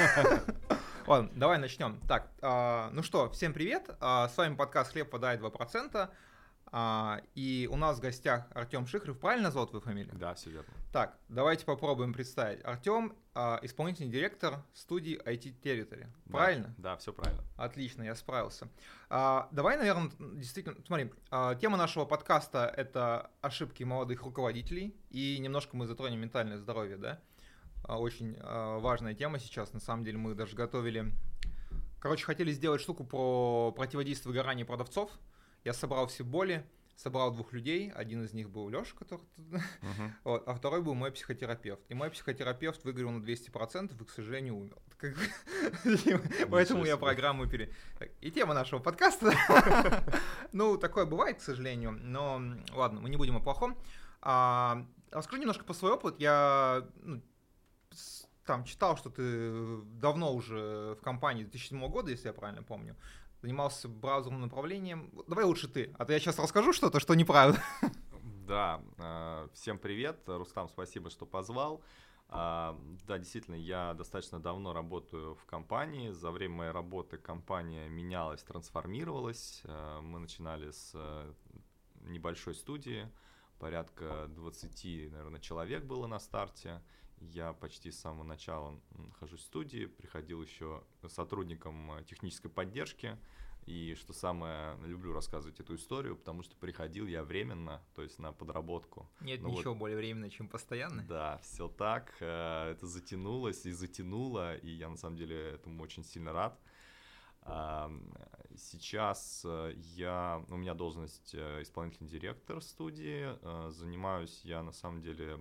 Ладно, давай начнем. Так, а, ну что, всем привет. А, с вами подкаст «Хлеб подает 2%». А, и у нас в гостях Артем Шихрев. Правильно зовут твою фамилию? Да, все верно. Так, давайте попробуем представить. Артем а, исполнительный директор студии IT Territory. Да, Правильно? Да, все правильно. Отлично, я справился. А, давай, наверное, действительно, смотри, а, тема нашего подкаста это ошибки молодых руководителей, и немножко мы затронем ментальное здоровье, да? А, очень а, важная тема сейчас. На самом деле мы даже готовили, короче, хотели сделать штуку про противодействие выгоранию продавцов. Я собрал все боли, собрал двух людей. Один из них был Леша, который Мгм. вот, а второй был мой психотерапевт. И мой психотерапевт выиграл на 200% и, к сожалению, умер. Поэтому я программу пере... И тема нашего подкаста. Ну, такое бывает, к сожалению, но ладно, мы не будем о плохом. А, Расскажи немножко по свой опыт. Я ну, там читал, что ты давно уже в компании 2007 года, если я правильно помню, занимался браузерным направлением. Давай лучше ты, а то я сейчас расскажу что-то, что неправда. Да, э, всем привет. Рустам, спасибо, что позвал. А, Да, действительно, я достаточно давно работаю в компании. За время моей работы компания менялась, трансформировалась. Э, Мы начинали с э, небольшой студии, порядка 20, наверное, человек было на старте. Я почти с самого начала нахожусь в студии, приходил еще сотрудником э, технической поддержки. И что самое, люблю рассказывать эту историю, потому что приходил я временно, то есть на подработку. Нет Ну вот. ничего более временного, чем постоянно. Да, все так. э, Это затянулось и затянуло, и я на самом деле этому очень сильно рад. Сейчас э, я, у меня должность э, исполнительный директор студии. э, Занимаюсь я на самом деле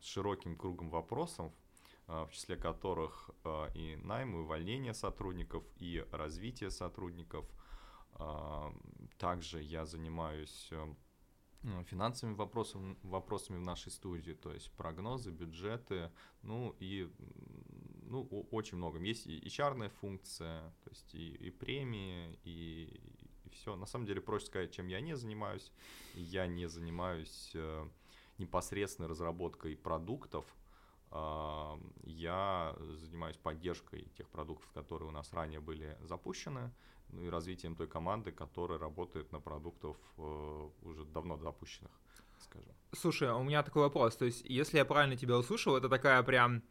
широким кругом вопросов, в числе которых и найм, и увольнение сотрудников, и развитие сотрудников. Также я занимаюсь ну, финансовыми вопросами, вопросами в нашей студии, то есть прогнозы, бюджеты, ну и ну, очень много. Есть и HR функция, то есть и, и премии, и, все. На самом деле проще сказать, чем я не занимаюсь. Я не занимаюсь э, непосредственной разработкой продуктов, а, я занимаюсь поддержкой тех продуктов, которые у нас ранее были запущены, ну и развитием той команды, которая работает на продуктах э, уже давно запущенных, скажем. Слушай, а у меня такой вопрос. То есть, если я правильно тебя услышал, это такая прям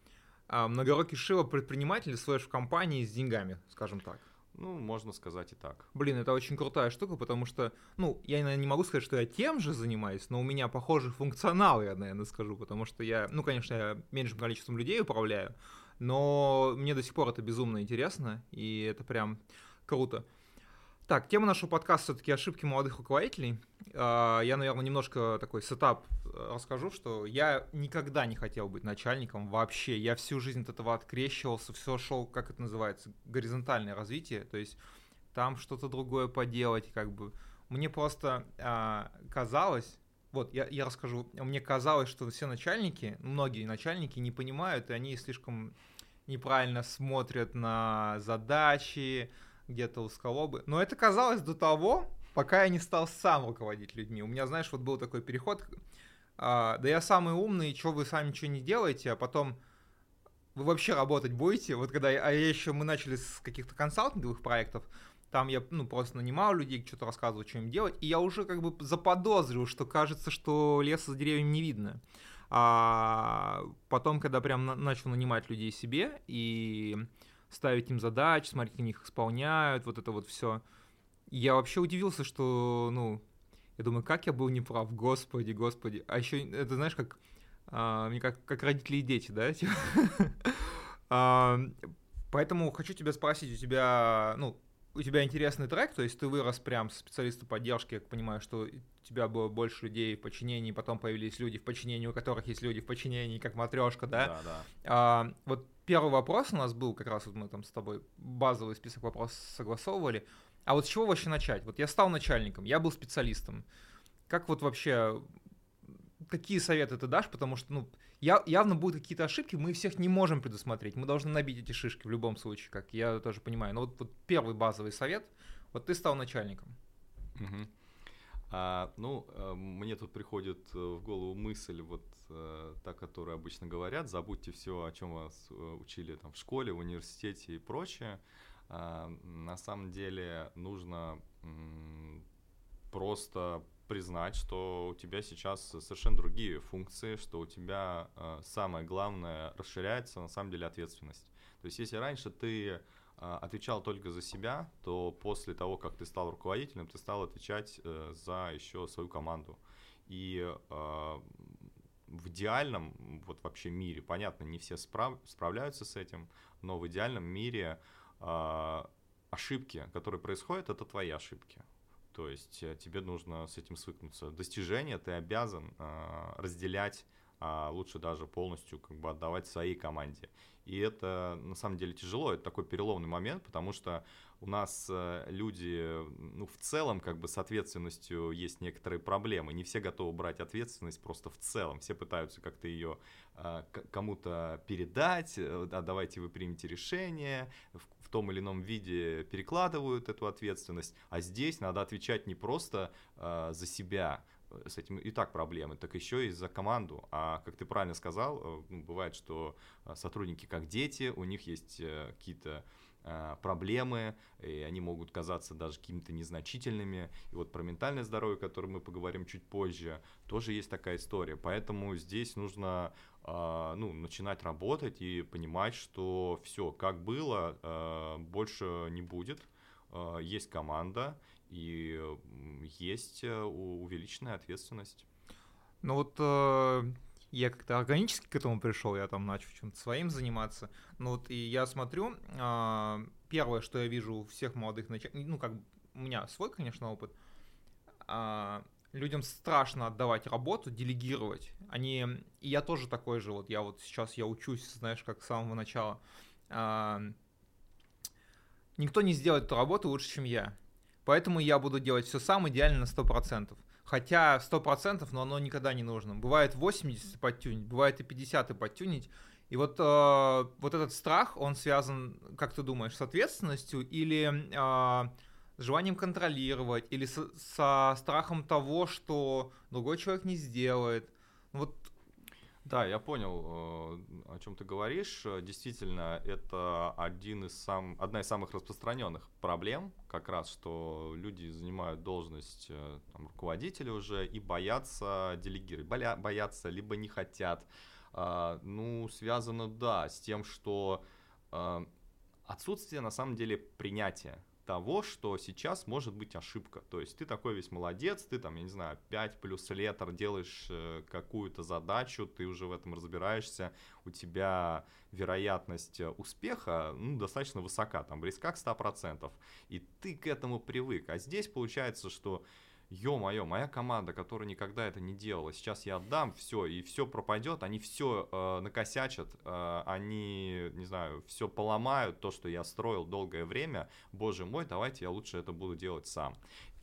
а, многорукий Шива предприниматель слэш в компании с деньгами, скажем так. Ну, можно сказать и так. Блин, это очень крутая штука, потому что, ну, я, наверное, не могу сказать, что я тем же занимаюсь, но у меня похожий функционал, я, наверное, скажу, потому что я, ну, конечно, я меньшим количеством людей управляю, но мне до сих пор это безумно интересно, и это прям круто. Так, тема нашего подкаста все-таки ошибки молодых руководителей. А, Я, наверное, немножко такой setup э, расскажу, что я никогда не хотел быть начальником вообще. Я всю жизнь от этого открещивался, все шел, как это называется, горизонтальное развитие. То есть там что-то другое поделать, как бы. Мне просто а, казалось, вот я, я расскажу, мне казалось, что все начальники, многие начальники не понимают, и они слишком неправильно смотрят на задачи, где-то узколобы. Но это казалось до того, пока я не стал сам руководить людьми. У меня, знаешь, вот был такой переход, а, да я самый умный, что вы сами ничего не делаете, а потом вы вообще работать будете? Вот когда я, а я еще мы начали с каких-то консалтинговых проектов, там я ну, просто нанимал людей, что-то рассказывал, что им делать, и я уже как бы заподозрил, что кажется, что леса за деревьями не видно. А потом, когда прям на- начал нанимать людей себе и ставить им задачи, смотреть, как они их исполняют, вот это вот все, я вообще удивился, что, ну, я думаю, как я был неправ, господи, господи. А еще, это знаешь, как, а, мне как, как родители и дети, да? типа. А, Поэтому хочу тебя спросить, у тебя, ну, у тебя интересный трек, то есть ты вырос прям с специалиста поддержки, я понимаю, что у тебя было больше людей в подчинении, потом появились люди в подчинении, у которых есть люди в подчинении, как матрешка, да? Да, да. А, вот первый вопрос у нас был, как раз вот мы там с тобой базовый список вопросов согласовывали. А вот с чего вообще начать? Вот я стал начальником, я был специалистом. Как вот вообще, какие советы ты дашь? Потому что, ну, я, явно будут какие-то ошибки, мы всех не можем предусмотреть. Мы должны набить эти шишки в любом случае, как я тоже понимаю. Но вот, вот первый базовый совет, вот ты стал начальником. Мгм. А, ну, э, мне тут приходит э, в голову мысль, вот э, та, которую обычно говорят, забудьте все, о чем вас учили там в школе, в университете и прочее. А, на самом деле нужно просто признать, что у тебя сейчас совершенно другие функции, что у тебя самое главное расширяется на самом деле ответственность. То есть если раньше ты а, отвечал только за себя, то после того, как ты стал руководителем, ты стал отвечать э, за еще свою команду. И а, в идеальном вот вообще мире, понятно, не все справ, справляются с этим, но в идеальном мире а, ошибки, которые происходят, это твои ошибки. То есть э, тебе нужно с этим свыкнуться. Достижения ты обязан разделять а лучше даже полностью как бы отдавать своей команде. И это на самом деле тяжело, это такой переломный момент, потому что у нас э, люди, ну, в целом, как бы с ответственностью есть некоторые проблемы. Не все готовы брать ответственность просто в целом. Все пытаются как-то ее а, кому-то передать, э, да, давайте вы примете решение, том или ином виде перекладывают эту ответственность. А здесь надо отвечать не просто а, за себя, с этим и так проблемы, так еще и за команду. А как ты правильно сказал, э, ну, бывает, что э, сотрудники как дети, у них есть э, какие-то проблемы, и они могут казаться даже какими-то незначительными. И вот про ментальное здоровье, о котором мы поговорим чуть позже, тоже есть такая история. Поэтому здесь нужно ну, начинать работать и понимать, что все, как было, больше не будет. Есть команда, и есть э, увеличенная ответственность. Ну вот э, я как-то органически к этому пришел, я там начал чем-то своим заниматься. Ну вот и я смотрю, первое, что я вижу у всех молодых начальников, ну как у меня свой, конечно, опыт, людям страшно отдавать работу, делегировать. Они, и я тоже такой же, вот я вот сейчас я учусь, знаешь, как с самого начала. Э, никто не сделает эту работу лучше, чем я. Поэтому я буду делать все сам идеально на 100%. Хотя 100%, но оно никогда не нужно. Бывает 80 подтюнить, бывает и 50 и подтюнить. И вот, э, вот этот страх, он связан, как ты думаешь, с ответственностью или э, с желанием контролировать, или со, со страхом того, что другой человек не сделает. Вот да, я понял, э, о чем ты говоришь. Действительно, это один из сам, одна из самых распространенных проблем, как раз, что люди занимают должность э, там, руководителя уже и боятся делегировать, боя, боятся, либо не хотят. А, ну, связано, да, с тем, что э, отсутствие, на самом деле, принятия того, что сейчас может быть ошибка. То есть ты такой весь молодец, ты там, я не знаю, 5 плюс лет делаешь э, какую-то задачу, ты уже в этом разбираешься, у тебя вероятность э, успеха ну, достаточно высока, там близка к 100%, и ты к этому привык. А здесь получается, что ё-моё, моя команда, которая никогда это не делала, сейчас я отдам все, и все пропадет, они все э, накосячат, э, они, не знаю, все поломают, то, что я строил долгое время, боже мой, давайте я лучше это буду делать сам.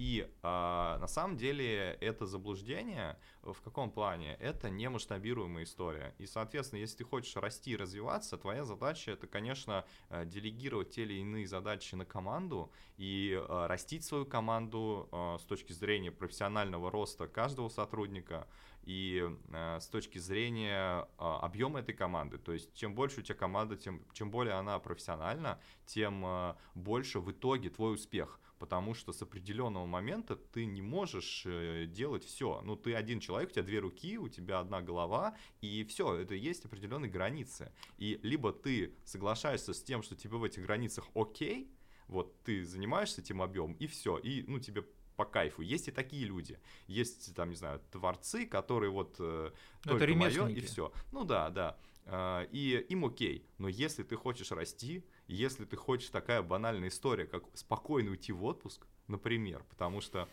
И э, на самом деле это заблуждение в каком плане? Это не масштабируемая история. И, соответственно, если ты хочешь расти и развиваться, твоя задача это, конечно, э, делегировать те или иные задачи на команду и э, растить свою команду э, с точки зрения профессионального роста каждого сотрудника и э, с точки зрения э, объема этой команды. То есть, чем больше у тебя команда, тем чем более она профессиональна, тем э, больше в итоге твой успех потому что с определенного момента ты не можешь э, делать все. Ну, ты один человек, у тебя две руки, у тебя одна голова, и все, это есть определенные границы. И либо ты соглашаешься с тем, что тебе в этих границах окей, вот ты занимаешься этим объемом, и все, и ну тебе по кайфу. Есть и такие люди. Есть, там, не знаю, творцы, которые вот э, ну, только мое, и все. Ну да, да. Э, и им окей. Но если ты хочешь расти, если ты хочешь такая банальная история, как спокойно уйти в отпуск, например, потому что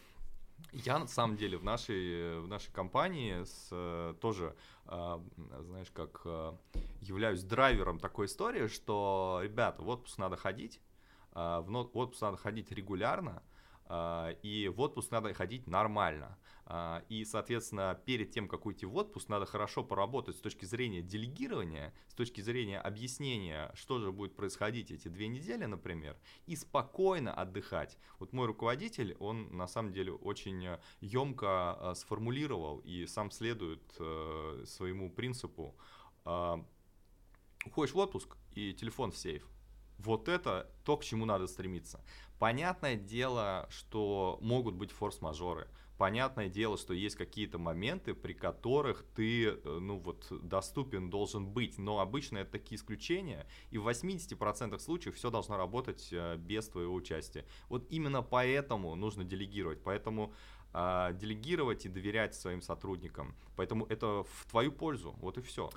я на самом деле в нашей, в нашей компании с, тоже, э, знаешь, как э, являюсь драйвером такой истории, что, ребята, в отпуск надо ходить, в отпуск надо ходить регулярно, и в отпуск надо ходить нормально. А, и, соответственно, перед тем, как уйти в отпуск, надо хорошо поработать с точки зрения делегирования, с точки зрения объяснения, что же будет происходить эти две недели, например, и спокойно отдыхать. Вот мой руководитель, он на самом деле очень емко а, сформулировал и сам следует э, своему принципу. Уходишь в отпуск и телефон в сейф. Вот это то, к чему надо стремиться. Понятное дело, что могут быть форс-мажоры. Понятное дело, что есть какие-то моменты, при которых ты, э, ну вот, доступен должен быть, но обычно это такие исключения, и в 80% случаев все должно работать э, без твоего участия. Вот именно поэтому нужно делегировать, поэтому э, делегировать и доверять своим сотрудникам. Поэтому это в твою пользу, вот и все.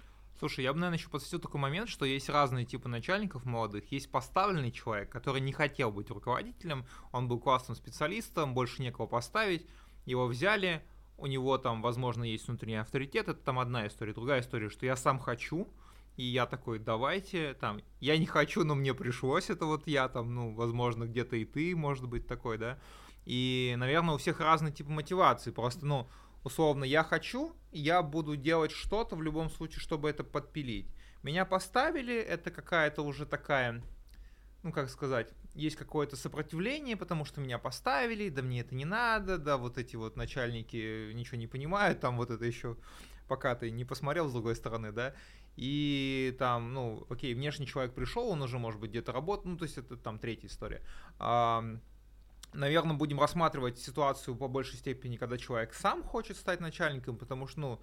Слушай, я бы, наверное, еще подсветил такой момент, что есть разные типы начальников молодых. Есть поставленный человек, который не хотел быть руководителем, он был классным специалистом, больше некого поставить, его взяли, у него там, возможно, есть внутренний авторитет, это там одна история. Другая история, что я сам хочу, и я такой, давайте, там, я не хочу, но мне пришлось, это вот я там, ну, возможно, где-то и ты, может быть, такой, да. И, наверное, у всех разный тип мотивации, просто, ну, условно, я хочу, я буду делать что-то в любом случае, чтобы это подпилить. Меня поставили, это какая-то уже такая, ну как сказать, есть какое-то сопротивление, потому что меня поставили, да мне это не надо, да вот эти вот начальники ничего не понимают, там вот это еще пока ты не посмотрел с другой стороны, да, и там, ну, окей, внешний человек пришел, он уже, может быть, где-то работает, ну, то есть это там третья история наверное, будем рассматривать ситуацию по большей степени, когда человек сам хочет стать начальником, потому что, ну,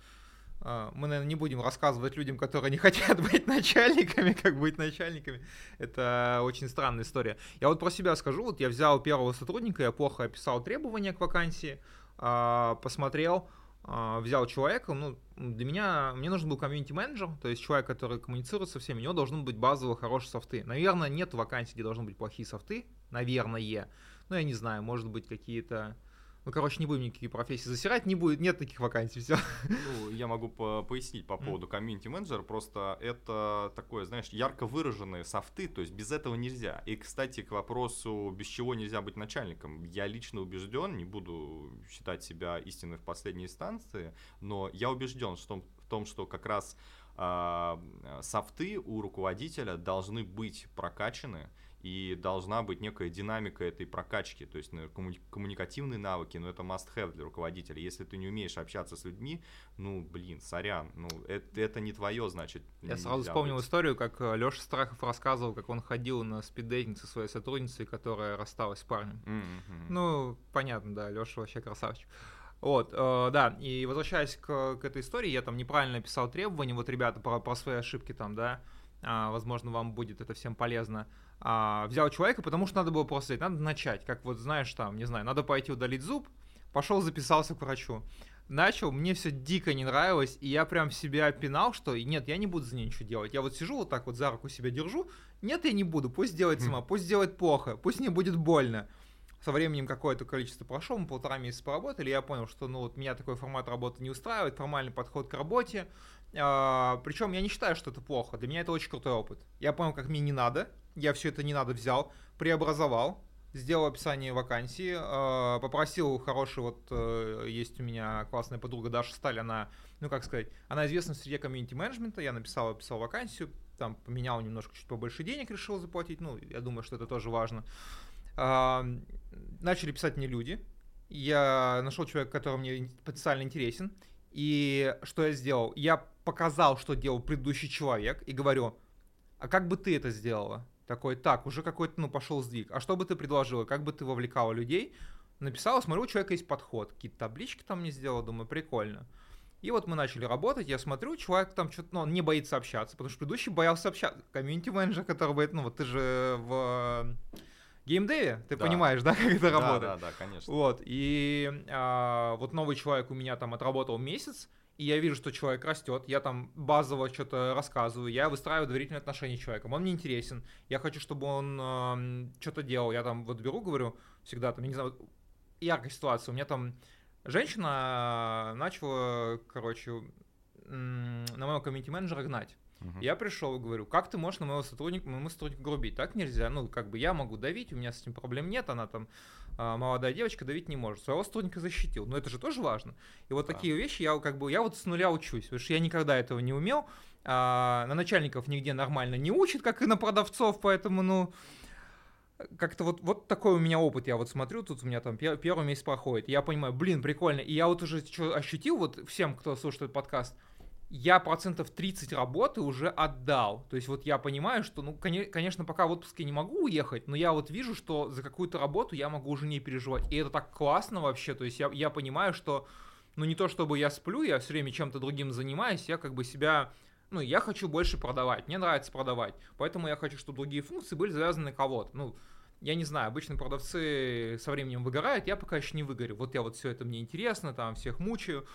а, мы, наверное, не будем рассказывать людям, которые не хотят быть начальниками, как быть начальниками. Это очень странная история. Я вот про себя скажу. Вот я взял первого сотрудника, я плохо описал требования к вакансии, а, посмотрел, а, взял человека, ну, для меня, мне нужен был комьюнити-менеджер, то есть человек, который коммуницирует со всеми, у него должны быть базовые хорошие софты. Наверное, нет вакансий, где должны быть плохие софты, наверное, ну, я не знаю, может быть, какие-то... Ну, короче, не будем никакие профессии засирать, не будет, нет таких вакансий, все. Ну, я могу по пояснить по поводу комьюнити-менеджера, просто это такое, знаешь, ярко выраженные софты, то есть без этого нельзя. И, кстати, к вопросу, без чего нельзя быть начальником, я лично убежден, не буду считать себя истиной в последней инстанции, но я убежден что, в том, что как раз э, софты у руководителя должны быть прокачаны, и должна быть некая динамика этой прокачки, то есть ну, коммуникативные навыки, но ну, это must-have для руководителя. Если ты не умеешь общаться с людьми, ну, блин, сорян, ну, это, это не твое, значит. Я сразу вспомнил быть. историю, как э, Леша Страхов рассказывал, как он ходил на спиддейтинг со своей сотрудницей, которая рассталась с парнем. Mm-hmm. Ну, понятно, да, Леша вообще красавчик. Вот, э, да, и возвращаясь к, к этой истории, я там неправильно написал требования, вот, ребята, про, про свои ошибки там, да, а, возможно, вам будет это всем полезно а, взял человека, потому что надо было просто надо начать, как вот знаешь там, не знаю, надо пойти удалить зуб, пошел записался к врачу. Начал, мне все дико не нравилось, и я прям себя пинал, что нет, я не буду за ней ничего делать. Я вот сижу вот так вот за руку себя держу, нет, я не буду, пусть делает сама, пусть делает плохо, пусть не будет больно. Со временем какое-то количество прошло, мы полтора месяца поработали, я понял, что ну вот меня такой формат работы не устраивает, формальный подход к работе, причем я не считаю, что это плохо. Для меня это очень крутой опыт. Я понял, как мне не надо. Я все это не надо взял, преобразовал, сделал описание вакансии, э, попросил хороший, вот э, есть у меня классная подруга Даша Сталь, она, ну как сказать, она известна среди комьюнити-менеджмента, я написал, описал вакансию, там поменял немножко, чуть побольше денег решил заплатить, ну, я думаю, что это тоже важно. Э, начали писать мне люди, я нашел человека, который мне потенциально интересен, и что я сделал? Я показал, что делал предыдущий человек, и говорю, а как бы ты это сделала? Такой, так, уже какой-то, ну, пошел сдвиг. А что бы ты предложила? Как бы ты вовлекала людей? Написала, смотрю, у человека есть подход. Какие-то таблички там мне сделал, думаю, прикольно. И вот мы начали работать, я смотрю, человек там что-то, ну, он не боится общаться, потому что предыдущий боялся общаться. Комьюнити-менеджер, который боится, ну, вот ты же в геймдеве, ты да. понимаешь, да, как это работает? Да, да, конечно. Вот, и а, вот новый человек у меня там отработал месяц, и я вижу, что человек растет, я там базово что-то рассказываю, я выстраиваю доверительные отношения с человеком, он мне интересен, я хочу, чтобы он э, что-то делал, я там вот беру, говорю, всегда там, я не знаю, яркая ситуация, у меня там женщина начала, короче, на моего комьюнити-менеджера гнать. Uh-huh. Я пришел и говорю, как ты можешь на моего сотрудника, моему сотруднику грубить? Так нельзя. Ну, как бы я могу давить, у меня с этим проблем нет. Она там а, молодая девочка давить не может, своего сотрудника защитил. Но это же тоже важно. И вот да. такие вещи я как бы, я вот с нуля учусь, потому что я никогда этого не умел. А, на начальников нигде нормально не учат, как и на продавцов, поэтому, ну, как-то вот, вот такой у меня опыт, я вот смотрю, тут у меня там пер, первый месяц проходит, я понимаю, блин, прикольно, и я вот уже ощутил, вот всем, кто слушает этот подкаст, я процентов 30 работы уже отдал. То есть вот я понимаю, что, ну, конечно, пока в отпуске не могу уехать, но я вот вижу, что за какую-то работу я могу уже не переживать. И это так классно вообще. То есть я, я понимаю, что, ну, не то чтобы я сплю, я все время чем-то другим занимаюсь, я как бы себя ну, я хочу больше продавать, мне нравится продавать, поэтому я хочу, чтобы другие функции были завязаны на кого-то. Ну, я не знаю, обычно продавцы со временем выгорают, я пока еще не выгорю. Вот я вот все это мне интересно, там всех мучаю.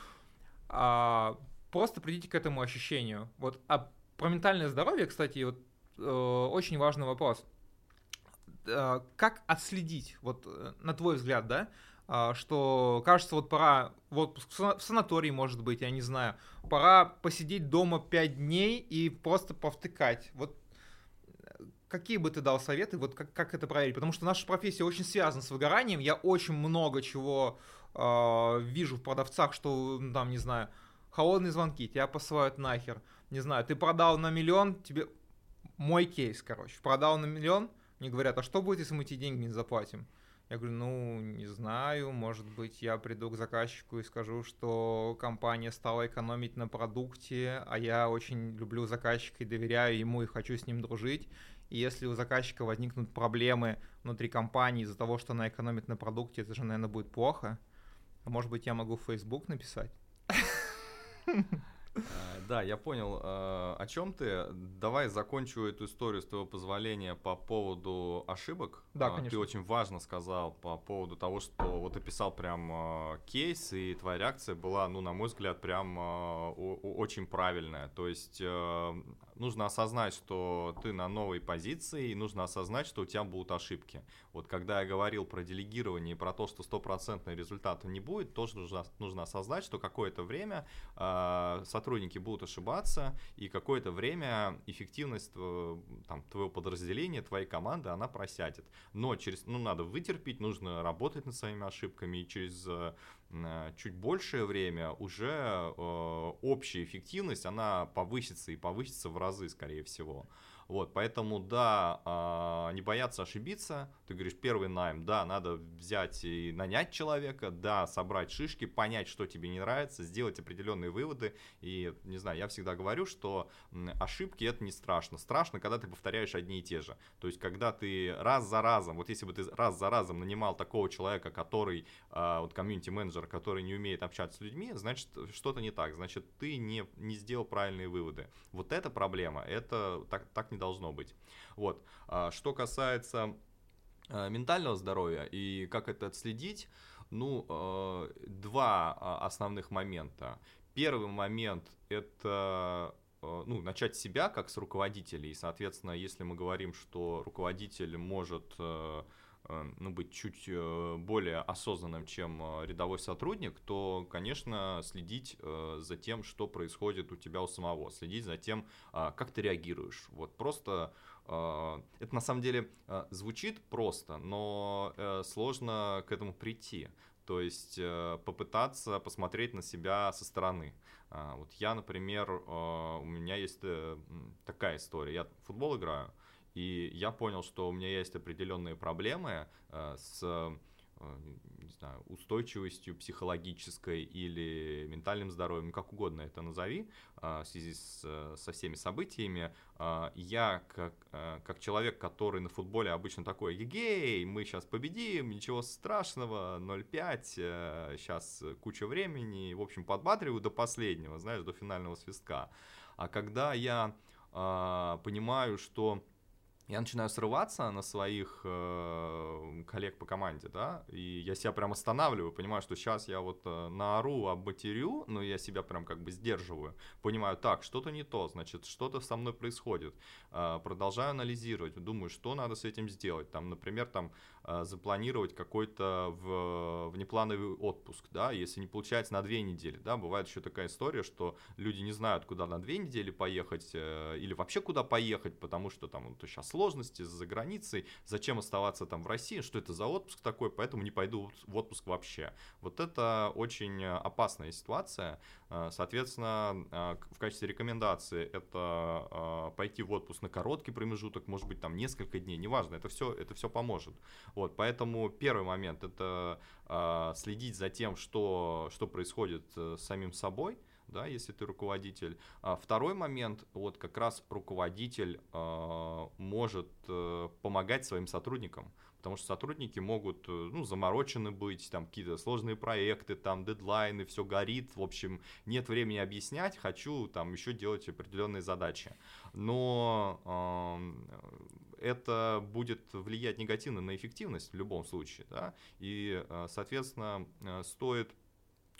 А, просто придите к этому ощущению. Вот, а про ментальное здоровье, кстати, вот э, очень важный вопрос. Э, как отследить, вот э, на твой взгляд, да, э, что кажется, вот пора в отпуск в санатории, может быть, я не знаю, пора посидеть дома 5 дней и просто повтыкать. Вот э, какие бы ты дал советы, вот как, как это проверить? Потому что наша профессия очень связана с выгоранием. Я очень много чего э, вижу в продавцах, что там, не знаю, холодные звонки, тебя посылают нахер. Не знаю, ты продал на миллион, тебе... Мой кейс, короче. Продал на миллион, мне говорят, а что будет, если мы эти деньги не заплатим? Я говорю, ну, не знаю, может быть, я приду к заказчику и скажу, что компания стала экономить на продукте, а я очень люблю заказчика и доверяю ему и хочу с ним дружить. И если у заказчика возникнут проблемы внутри компании из-за того, что она экономит на продукте, это же, наверное, будет плохо. А может быть, я могу в Facebook написать? Э, да, я понял, э, о чем ты. Давай закончу эту историю с твоего позволения по поводу ошибок. Да, э, конечно. Ты очень важно сказал по поводу того, что вот описал прям кейс, и твоя реакция была, ну, на мой взгляд, прям очень правильная. То есть нужно осознать, что ты на новой позиции, и нужно осознать, что у тебя будут ошибки. Вот когда я говорил про делегирование и про то, что стопроцентного результата не будет, тоже нужно, нужно осознать, что какое-то время э, сотрудники будут ошибаться, и какое-то время эффективность там, твоего подразделения, твоей команды, она просядет. Но через, ну, надо вытерпеть, нужно работать над своими ошибками, и через чуть большее время уже э, общая эффективность, она повысится и повысится в разы, скорее всего. Вот, поэтому, да, а, не бояться ошибиться. Ты говоришь, первый найм, да, надо взять и нанять человека, да, собрать шишки, понять, что тебе не нравится, сделать определенные выводы. И, не знаю, я всегда говорю, что ошибки это не страшно. Страшно, когда ты повторяешь одни и те же. То есть, когда ты раз за разом, вот если бы ты раз за разом нанимал такого человека, который, а, вот комьюнити-менеджер, который не умеет общаться с людьми, значит, что-то не так. Значит, ты не, не сделал правильные выводы. Вот эта проблема, это так, так не должно быть. Вот. А что касается а, ментального здоровья и как это отследить, ну, а, два основных момента. Первый момент – это ну, начать себя как с руководителя. И, соответственно, если мы говорим, что руководитель может ну, быть чуть э, более осознанным, чем э, рядовой сотрудник, то, конечно, следить э, за тем, что происходит у тебя у самого, следить за тем, а, как ты реагируешь. Вот просто это на самом деле звучит просто, но сложно к этому прийти. То есть попытаться посмотреть на себя со стороны. А, вот я, например, у меня есть такая история. Я футбол играю, и я понял, что у меня есть определенные проблемы э, с э, не знаю, устойчивостью психологической или ментальным здоровьем, как угодно это назови, э, в связи с, со всеми событиями. Я, как, как человек, который на футболе обычно такой, егей, мы сейчас победим, ничего страшного, 0-5, сейчас куча времени, в общем, подбадриваю до последнего, знаешь, до финального свистка. А когда я понимаю, что я начинаю срываться на своих э, коллег по команде, да, и я себя прям останавливаю, понимаю, что сейчас я вот э, наору, обматерю, но я себя прям как бы сдерживаю, понимаю, так, что-то не то, значит, что-то со мной происходит, э, продолжаю анализировать, думаю, что надо с этим сделать, там, например, там, э, запланировать какой-то в, внеплановый отпуск, да, если не получается на две недели, да, бывает еще такая история, что люди не знают, куда на две недели поехать, э, или вообще куда поехать, потому что там вот сейчас сложности за границей, зачем оставаться там в России, что это за отпуск такой, поэтому не пойду в отпуск вообще. Вот это очень опасная ситуация. Э, соответственно, э, в качестве рекомендации это э, пойти в отпуск на короткий промежуток, может быть, там несколько дней, неважно, это все, это все поможет. Вот, поэтому первый момент это следить за тем, что, что происходит с самим собой, да, если ты руководитель. А второй момент, вот как раз руководитель э, может э, помогать своим сотрудникам потому что сотрудники могут, э, ну, заморочены быть, там какие-то сложные проекты, там дедлайны, все горит, в общем, нет времени объяснять, хочу там еще делать определенные задачи. Но э, это будет влиять негативно на эффективность в любом случае, да, и, э, соответственно, э, стоит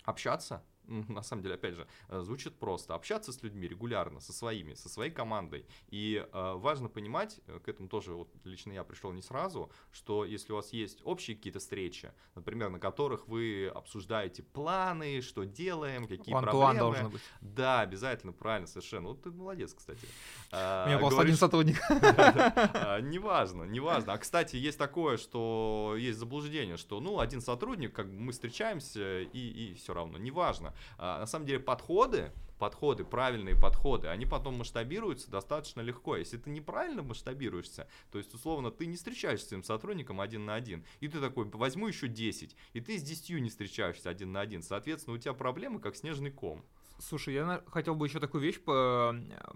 общаться на самом деле, опять же, э, звучит просто. Общаться с людьми регулярно, со своими, со своей командой. И э, важно понимать, э, к этому тоже вот лично я пришел не сразу, что если у вас есть общие какие-то встречи, например, на которых вы обсуждаете планы, что делаем, какие One проблемы. должен быть. Да, обязательно, правильно, совершенно. Вот ты молодец, кстати. У меня просто один сотрудник. А, неважно, неважно. А, кстати, есть такое, что есть заблуждение, что, ну, один сотрудник, как мы встречаемся, и, и все равно, неважно. А, на самом деле подходы, подходы, правильные подходы, они потом масштабируются достаточно легко. Если ты неправильно масштабируешься, то есть, условно, ты не встречаешься с своим сотрудником один на один, и ты такой, возьму еще 10, и ты с 10 не встречаешься один на один. Соответственно, у тебя проблемы как снежный ком. Слушай, я хотел бы еще такую вещь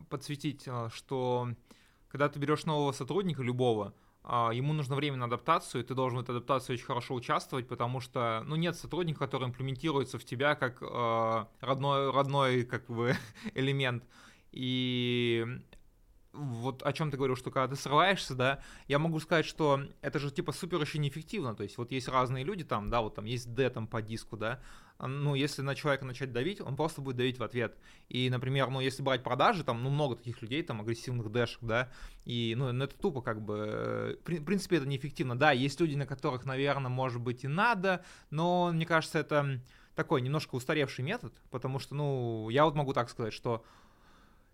подсветить, а, что когда ты берешь нового сотрудника, любого, ему нужно время на адаптацию, и ты должен в этой адаптации очень хорошо участвовать, потому что, ну, нет сотрудника, который имплементируется в тебя как э, родной, родной, как бы, элемент. И вот о чем ты говорил, что когда ты срываешься, да, я могу сказать, что это же типа супер еще неэффективно, то есть вот есть разные люди там, да, вот там есть D там по диску, да, ну, если на человека начать давить, он просто будет давить в ответ. И, например, ну, если брать продажи, там, ну, много таких людей, там, агрессивных дэшек, да, и, ну, ну это тупо, как бы, в принципе, это неэффективно. Да, есть люди, на которых, наверное, может быть и надо, но, мне кажется, это такой немножко устаревший метод, потому что, ну, я вот могу так сказать, что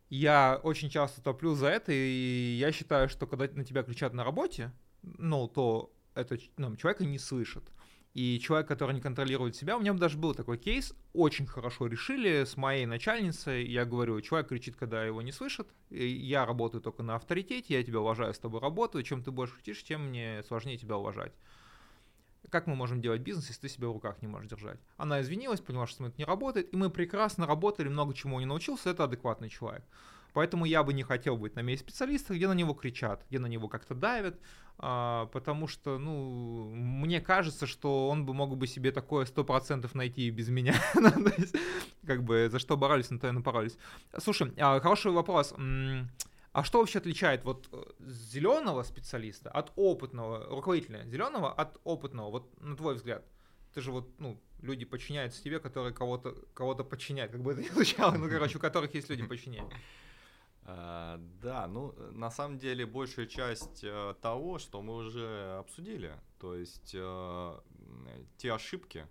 я очень часто топлю за это, и я считаю, что когда на тебя кричат на работе, ну, то это ну, человека не слышит. И человек, который не контролирует себя, у меня даже был такой кейс, очень хорошо решили с моей начальницей. Я говорю, человек кричит, когда его не слышат. Я работаю только на авторитете, я тебя уважаю, с тобой работаю. Чем ты больше кричишь, тем мне сложнее тебя уважать. Как мы можем делать бизнес, если ты себя в руках не можешь держать? Она извинилась, поняла, что это не работает, и мы прекрасно работали, много чему не научился, это адекватный человек. Поэтому я бы не хотел быть на месте специалиста, где на него кричат, где на него как-то давят, а, потому что, ну, мне кажется, что он бы мог бы себе такое сто процентов найти без меня. Ну, как бы за что боролись, на то и напоролись. Слушай, а, хороший вопрос. А что вообще отличает вот э, зеленого специалиста от опытного руководителя зеленого от опытного? Вот на твой взгляд, ты же вот, ну, люди подчиняются тебе, которые кого-то кого-то подчиняют, как бы это ни звучало, ну, короче, у которых есть люди подчиняют. А, да, ну, на самом деле, большая часть э, того, что мы уже обсудили, то есть э, те ошибки,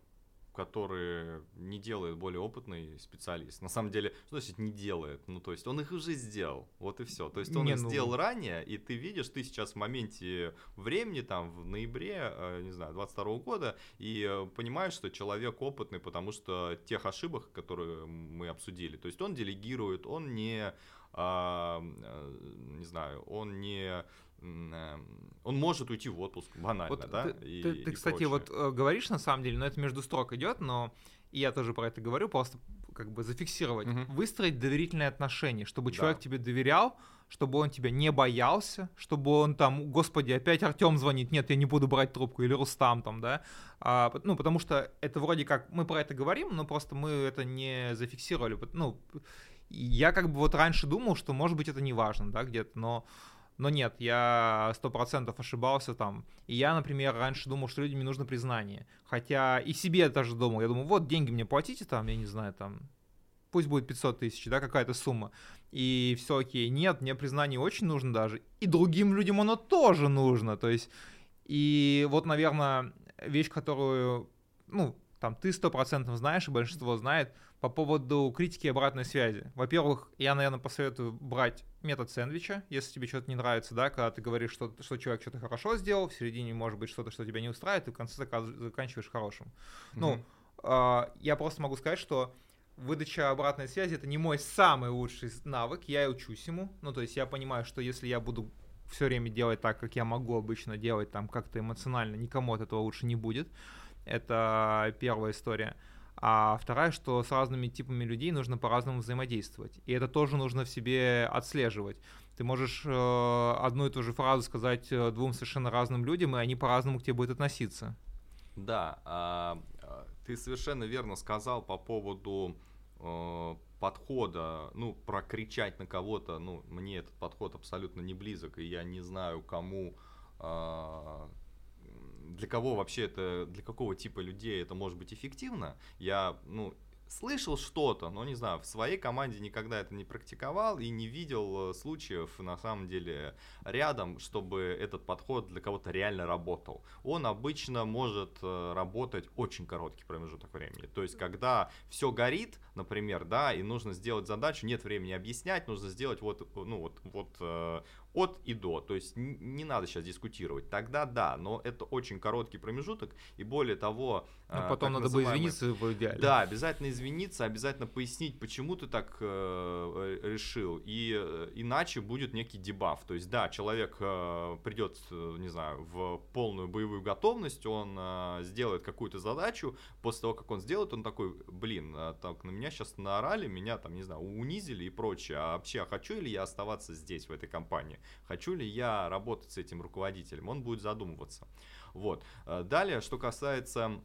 которые не делает более опытный специалист. На самом деле, что значит не делает? Ну, то есть он их уже сделал, вот и все. То есть он не, их ну... сделал ранее, и ты видишь, ты сейчас в моменте времени, там, в ноябре, э, не знаю, 22 года, и э, понимаешь, что человек опытный, потому что тех ошибок, которые мы обсудили, то есть он делегирует, он не а, э, не знаю, он не он может уйти в отпуск банально, вот да? Ты, и, ты, ты и кстати, прочее. вот э, говоришь на самом деле, но это между строк идет, но и я тоже про это говорю, просто как бы зафиксировать, угу. выстроить доверительные отношения, чтобы да. человек тебе доверял, чтобы он тебя не боялся, чтобы он там, господи, опять Артем звонит, нет, я не буду брать трубку, или Рустам там, да, а, ну, потому что это вроде как, мы про это говорим, но просто мы это не зафиксировали, ну, я как бы вот раньше думал, что может быть это не важно, да, где-то, но но нет, я сто процентов ошибался там. И я, например, раньше думал, что людям не нужно признание. Хотя и себе тоже думал. Я думал, вот деньги мне платите там, я не знаю, там, пусть будет 500 тысяч, да, какая-то сумма. И все окей. Нет, мне признание очень нужно даже. И другим людям оно тоже нужно. То есть, и вот, наверное, вещь, которую, ну, там ты сто процентов знаешь, и большинство знает, по поводу критики и обратной связи. Во-первых, я, наверное, посоветую брать метод сэндвича, если тебе что-то не нравится, да, когда ты говоришь, что, что человек что-то хорошо сделал, в середине может быть что-то, что тебя не устраивает, и в конце заканчиваешь хорошим. Mm-hmm. Ну, э, я просто могу сказать, что выдача обратной связи это не мой самый лучший навык, я и учусь ему. Ну, то есть я понимаю, что если я буду все время делать так, как я могу обычно делать, там как-то эмоционально, никому от этого лучше не будет. Это первая история. А вторая, что с разными типами людей нужно по-разному взаимодействовать. И это тоже нужно в себе отслеживать. Ты можешь э, одну и ту же фразу сказать э, двум совершенно разным людям, и они по-разному к тебе будут относиться. Да, а, а ты совершенно верно сказал по поводу э, подхода, ну, прокричать на кого-то, ну, мне этот подход абсолютно не близок, и я не знаю, кому э, для кого вообще это, для какого типа людей это может быть эффективно, я, ну, слышал что-то, но не знаю, в своей команде никогда это не практиковал и не видел э, случаев на самом деле рядом, чтобы этот подход для кого-то реально работал. Он обычно может э, работать очень короткий промежуток времени. То есть, когда все горит, например, да, и нужно сделать задачу, нет времени объяснять, нужно сделать вот, ну вот, вот э, от и до. То есть не надо сейчас дискутировать. Тогда да, но это очень короткий промежуток. И более того... Но а, потом надо бы извиниться в идеале. Да, обязательно извиниться, обязательно пояснить, почему ты так э, решил. И э, иначе будет некий дебаф. То есть да, человек э, придет, э, не знаю, в полную боевую готовность, он э, сделает какую-то задачу. После того, как он сделает, он такой, блин, э, так, на меня сейчас наорали, меня там, не знаю, унизили и прочее. А вообще, а хочу ли я оставаться здесь, в этой компании? Хочу ли я работать с этим руководителем, он будет задумываться. Вот. Э, далее, что касается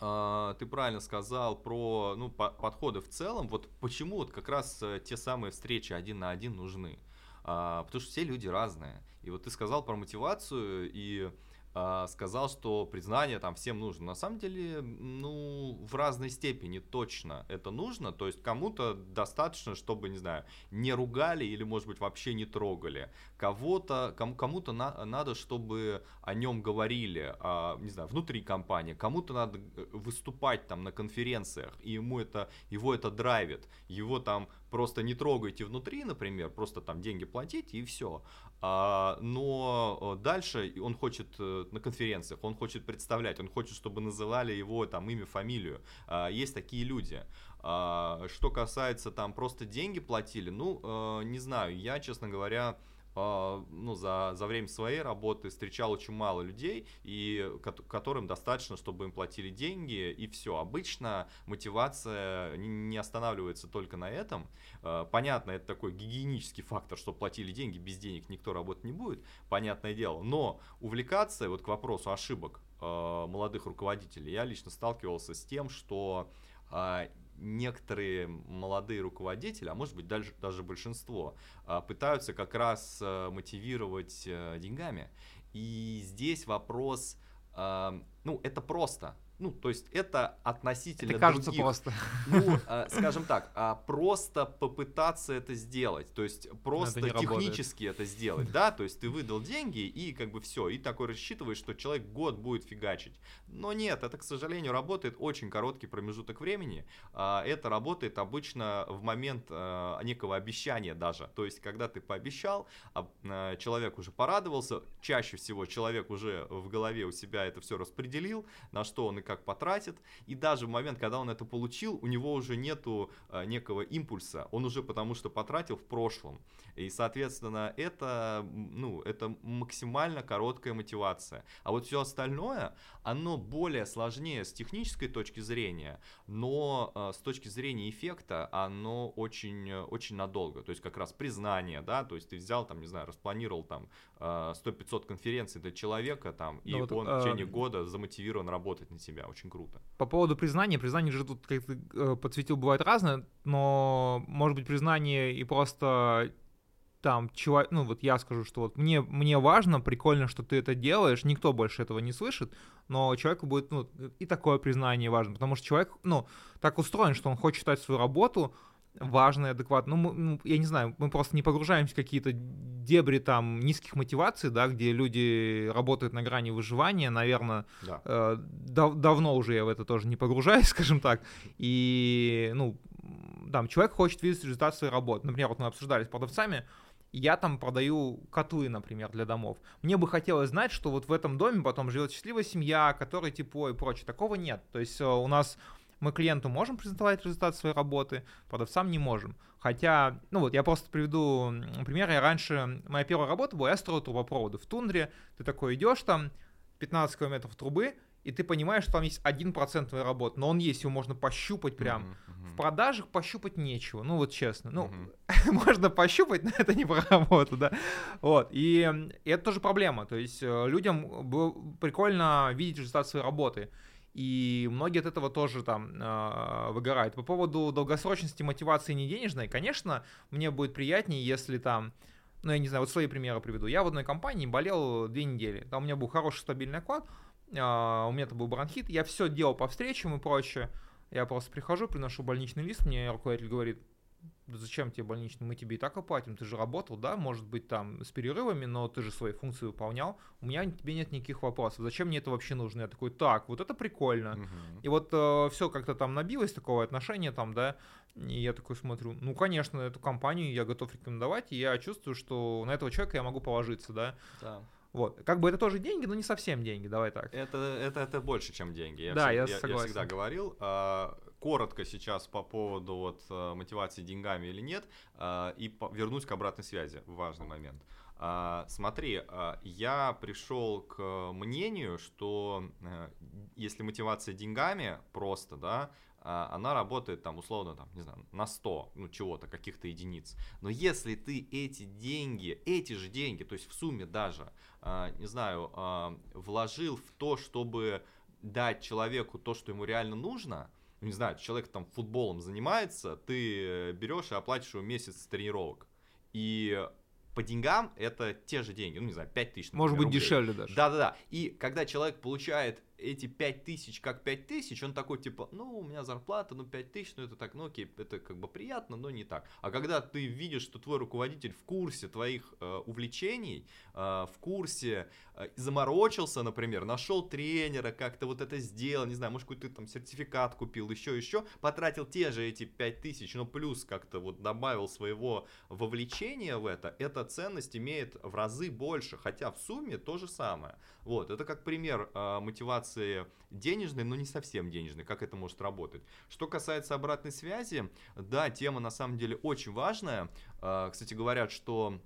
э, ты правильно сказал про ну, подходы в целом. Вот почему вот как раз э, те самые встречи один на один нужны. А, потому что все люди разные. И вот ты сказал про мотивацию, и сказал, что признание там всем нужно. На самом деле, ну, в разной степени точно это нужно. То есть кому-то достаточно, чтобы, не знаю, не ругали или, может быть, вообще не трогали. Кого-то, кому, кому-то на, надо, чтобы о нем говорили, а, не знаю, внутри компании. Кому-то надо э, выступать там на конференциях, и ему это, его это драйвит. Его там просто не трогайте внутри, например, просто там деньги платите и все. А, но э, дальше он хочет э, на конференциях, он хочет представлять, он хочет, чтобы называли его там имя, фамилию. А, есть такие люди. А, что касается там просто деньги платили, ну, э, не знаю, я, честно говоря, ну, за, за время своей работы встречал очень мало людей, и которым достаточно, чтобы им платили деньги, и все. Обычно мотивация не останавливается только на этом. А, понятно, это такой гигиенический фактор, что платили деньги, без денег никто работать не будет, понятное дело. Но увлекаться, вот к вопросу ошибок а, молодых руководителей, я лично сталкивался с тем, что некоторые молодые руководители, а может быть даже, даже большинство, а, пытаются как раз э, мотивировать э, деньгами. И здесь вопрос, ну, это просто. Ну, то есть это относительно это кажется других, просто. Ну, э, скажем так, а просто попытаться это сделать, то есть просто это технически работает. это сделать, да, то есть ты выдал деньги и как бы все, и такой рассчитываешь, что человек год будет фигачить. Но нет, это, к сожалению, работает очень короткий промежуток времени. А, это работает обычно в момент а, некого обещания даже, то есть когда ты пообещал, а, а, человек уже порадовался, чаще всего человек уже в голове у себя это все распределил, на что он и как потратит, и даже в момент, когда он это получил, у него уже нету э, некого импульса, он уже потому что потратил в прошлом, и, соответственно, это, ну, это максимально короткая мотивация. А вот все остальное, оно более сложнее с технической точки зрения, но э, с точки зрения эффекта оно очень, очень надолго. То есть как раз признание, да, то есть ты взял там, не знаю, распланировал там э, 100-500 конференций для человека там, и ну, вот, он в течение э... года замотивирован работать на тебя. Очень круто. По поводу признания, признание же тут, как ты э, подсветил, бывает разное, но может быть признание и просто там человек, ну вот я скажу, что вот мне, мне важно, прикольно, что ты это делаешь, никто больше этого не слышит, но человеку будет, ну, и такое признание важно, потому что человек, ну, так устроен, что он хочет читать свою работу, важно и адекватно. Ну, мы, ну, я не знаю, мы просто не погружаемся в какие-то дебри там низких мотиваций, да, где люди работают на грани выживания, наверное, да. э, дав- давно уже я в это тоже не погружаюсь, скажем так, и, ну, там, человек хочет видеть результат своей работы. Например, вот мы обсуждали с продавцами, я там продаю котлы, например, для домов. Мне бы хотелось знать, что вот в этом доме потом живет счастливая семья, которая тепло и прочее. Такого нет. То есть э, у нас мы клиенту можем презентовать результат своей работы, продавцам не можем. Хотя, ну вот, я просто приведу пример. Я раньше, моя первая работа была, я строил трубопроводы в тундре. Ты такой идешь там, 15 километров трубы, и ты понимаешь, что там есть 1% твоей работы, но он есть, его можно пощупать прям. Uh-huh, uh-huh. В продажах пощупать нечего, ну вот честно. Ну, uh-huh. можно пощупать, но это не про работу, да. Вот, и, и это тоже проблема, то есть э, людям было прикольно видеть результат своей работы и многие от этого тоже там э, выгорают. По поводу долгосрочности мотивации не денежной, конечно, мне будет приятнее, если там, ну я не знаю, вот свои примеры приведу. Я в одной компании болел две недели, там у меня был хороший стабильный оклад, у меня это был бронхит, я все делал по встречам и прочее. Я просто прихожу, приношу больничный лист, мне руководитель говорит, да зачем тебе больничный, мы тебе и так оплатим, ты же работал, да, может быть там с перерывами, но ты же свои функции выполнял, у меня тебе нет никаких вопросов, зачем мне это вообще нужно? Я такой, так, вот это прикольно. Uh-huh. И вот э, все как-то там набилось, такого отношения там, да, и я такой смотрю, ну, конечно, эту компанию я готов рекомендовать, и я чувствую, что на этого человека я могу положиться, да. Да. Вот. Как бы это тоже деньги, но не совсем деньги, давай так. Это, это, это больше, чем деньги. Я да, всегда, я, согласен. Я всегда говорил. А, коротко сейчас по поводу вот, э, мотивации деньгами или нет, а, и вернусь к обратной связи, важный момент. А, смотри, я пришел к мнению, что э, если мотивация деньгами просто, да, она работает там условно там, не знаю, на 100, ну чего-то, каких-то единиц. Но если ты эти деньги, эти же деньги, то есть в сумме даже, не знаю, вложил в то, чтобы дать человеку то, что ему реально нужно, ну, не знаю, человек там футболом занимается, ты берешь и оплачиваешь ему месяц тренировок. И по деньгам это те же деньги, ну не знаю, 5 тысяч. Может быть рублей. дешевле даже. Да-да-да. И когда человек получает эти 5 тысяч как 5 тысяч, он такой типа, ну, у меня зарплата, ну, 5 тысяч, ну, это так, ну, окей, это как бы приятно, но не так. А когда ты видишь, что твой руководитель в курсе твоих э, увлечений, э, в курсе, э, заморочился, например, нашел тренера, как-то вот это сделал, не знаю, может, какой-то там сертификат купил, еще, еще, потратил те же эти 5 тысяч, но плюс как-то вот добавил своего вовлечения в это, эта ценность имеет в разы больше, хотя в сумме то же самое. Вот, это как пример э, мотивации денежной, но не совсем денежной, как это может работать. Что касается обратной связи, да, тема на самом деле очень важная. Э, кстати, говорят, что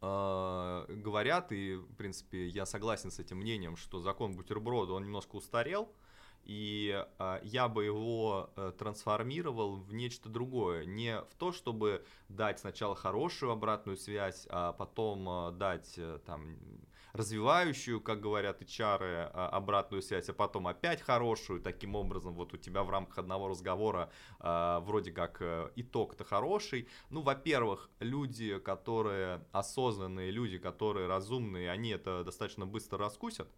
э, говорят, и, в принципе, я согласен с этим мнением, что закон бутерброда, он немножко устарел, и э, я бы его э, трансформировал в нечто другое. Не в то, чтобы дать сначала хорошую обратную связь, а потом э, дать э, там развивающую, как говорят HR, а, обратную связь, а потом опять хорошую. Таким образом, вот у тебя в рамках одного разговора а, вроде как э, итог-то хороший. Ну, во-первых, люди, которые осознанные, люди, которые разумные, они это достаточно быстро раскусят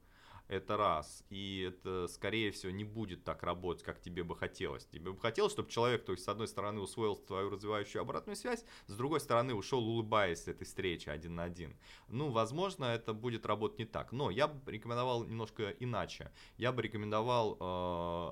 это раз. И это, скорее всего, не будет так работать, как тебе бы хотелось. Тебе бы хотелось, чтобы человек, то есть, с одной стороны, усвоил твою развивающую обратную связь, с другой стороны, ушел улыбаясь с этой встречи один на один. Ну, возможно, это будет работать не так. Но я бы рекомендовал немножко иначе. Я бы рекомендовал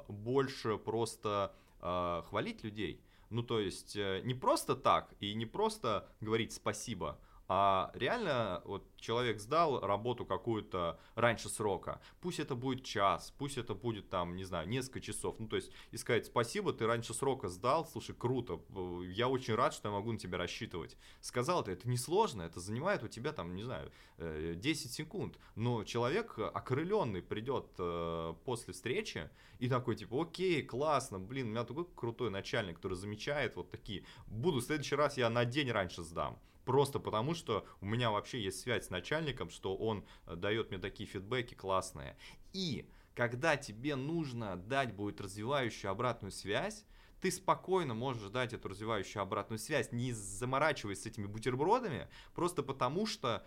э, больше просто э, хвалить людей. Ну, то есть, э, не просто так и не просто говорить спасибо, а реально вот человек сдал работу какую-то раньше срока, пусть это будет час, пусть это будет там, не знаю, несколько часов, ну то есть и сказать спасибо, ты раньше срока сдал, слушай, круто, я очень рад, что я могу на тебя рассчитывать. Сказал это, это несложно, это занимает у тебя там, не знаю, 10 э, секунд, но человек окрыленный придет э, после встречи и такой типа, окей, классно, блин, у меня такой крутой начальник, который замечает вот такие, буду в следующий раз я на день раньше сдам. Просто потому, что у меня вообще есть связь с начальником, что он э, дает мне такие фидбэки классные. И когда тебе нужно дать будет развивающую обратную связь, ты спокойно можешь дать эту развивающую обратную связь, не заморачиваясь с этими бутербродами, просто потому что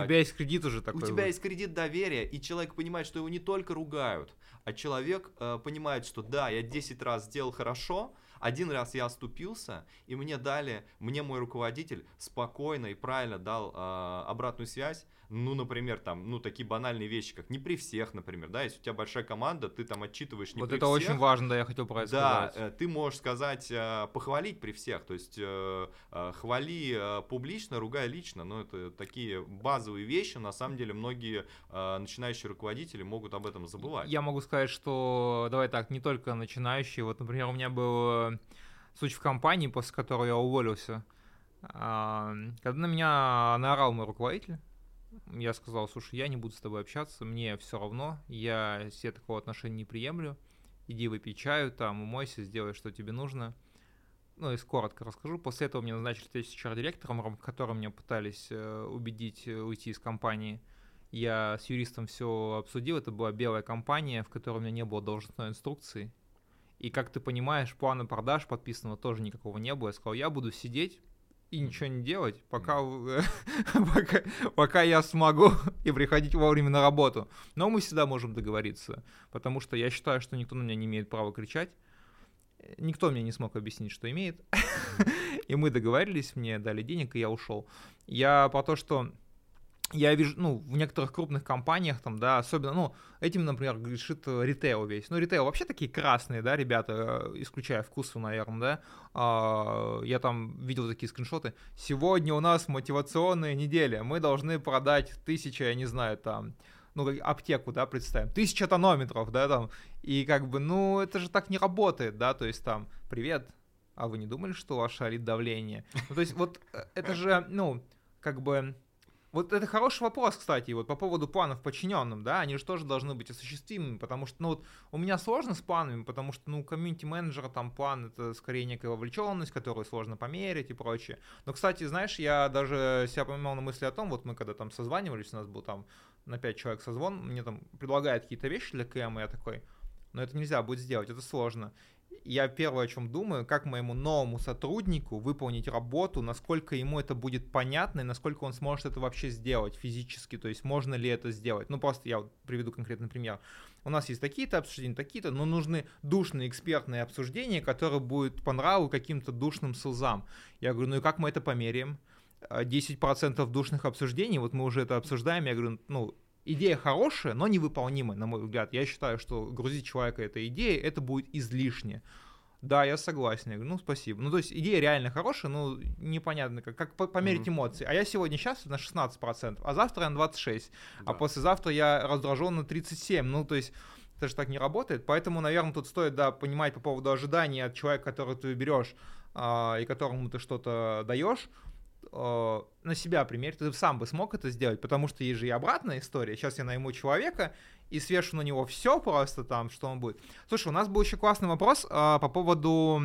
У тебя есть кредит уже такой. У тебя есть кредит доверия, и человек понимает, что его не только ругают, а человек э, понимает, что да, я 10 раз сделал хорошо, один раз я оступился, и мне дали, мне мой руководитель спокойно и правильно дал э, обратную связь, ну, например, там, ну, такие банальные вещи, как не при всех, например, да, если у тебя большая команда, ты там отчитываешь не вот при это всех. очень важно, да, я хотел про это Да, сказать. э, ты можешь сказать, э, похвалить при всех, то есть э, хвали публично, ругай лично, но это такие базовые вещи, на самом деле многие начинающие руководители могут об этом забывать. Я могу сказать, что, давай так, не только начинающие, вот, например, у меня был случай в компании, после которого я уволился, когда на меня наорал мой руководитель, я сказал, слушай, я не буду с тобой общаться, мне все равно, я себе такого отношения не приемлю, иди выпей чаю, там, умойся, сделай, что тебе нужно. Ну, и коротко расскажу. После этого мне назначили встречу с HR-директором, которым меня пытались э, убедить э, уйти из компании. Я с юристом все обсудил, это была белая компания, в которой у меня не было должностной инструкции. И, как ты понимаешь, плана продаж подписанного тоже никакого не было. Я сказал, я буду сидеть и ничего не делать, пока, пока, пока я смогу и приходить вовремя на работу. Но мы всегда можем договориться, потому что я считаю, что никто на меня не имеет права кричать. Никто мне не смог объяснить, что имеет. и мы договорились, мне дали денег, и я ушел. Я про то, что я вижу, ну, в некоторых крупных компаниях, там, да, особенно, ну, этим, например, грешит э, ритейл весь. Ну, ритейл вообще такие красные, да, ребята, э, исключая вкусы, наверное, да. А, я там видел такие скриншоты. Сегодня у нас мотивационная неделя, мы должны продать тысячи, я не знаю, там, ну, аптеку, да, представим, тысяча тонометров, да, там, и как бы, ну, это же так не работает, да, то есть там, привет, а вы не думали, что у вас шарит давление? Ну, то есть вот э, это же, ну, как бы вот это хороший вопрос, кстати, вот по поводу планов подчиненным, да, они же тоже должны быть осуществимыми, потому что, ну вот, у меня сложно с планами, потому что, ну, комьюнити-менеджера там план это скорее некая вовлеченность, которую сложно померить и прочее. Но, кстати, знаешь, я даже себя поймал на мысли о том, вот мы когда там созванивались, у нас был там на 5 человек созвон, мне там предлагают какие-то вещи для КМ, и я такой, но это нельзя будет сделать, это сложно я первое, о чем думаю, как моему новому сотруднику выполнить работу, насколько ему это будет понятно и насколько он сможет это вообще сделать физически, то есть можно ли это сделать. Ну, просто я приведу конкретный пример. У нас есть такие-то обсуждения, такие-то, но нужны душные экспертные обсуждения, которые будут по нраву каким-то душным силзам. Я говорю, ну и как мы это померяем? 10% душных обсуждений, вот мы уже это обсуждаем, я говорю, ну, идея хорошая, но невыполнимая, на мой взгляд. Я считаю, что грузить человека этой идеей, это будет излишне. Да, я согласен. Я говорю, ну, спасибо. Ну, то есть идея реально хорошая, но непонятно, как, как померить mm-hmm. эмоции. А я сегодня сейчас на 16%, а завтра я на 26%, а да. а послезавтра я раздражен на 37%. Ну, то есть это же так не работает. Поэтому, наверное, тут стоит, да, понимать по поводу ожиданий от человека, которого ты берешь, а, и которому ты что-то даешь, э, на себя примерь, ты сам бы смог это сделать, потому что есть же и обратная история. Сейчас я найму человека и свешу на него все просто там, что он будет. Слушай, у нас был еще классный вопрос э, по поводу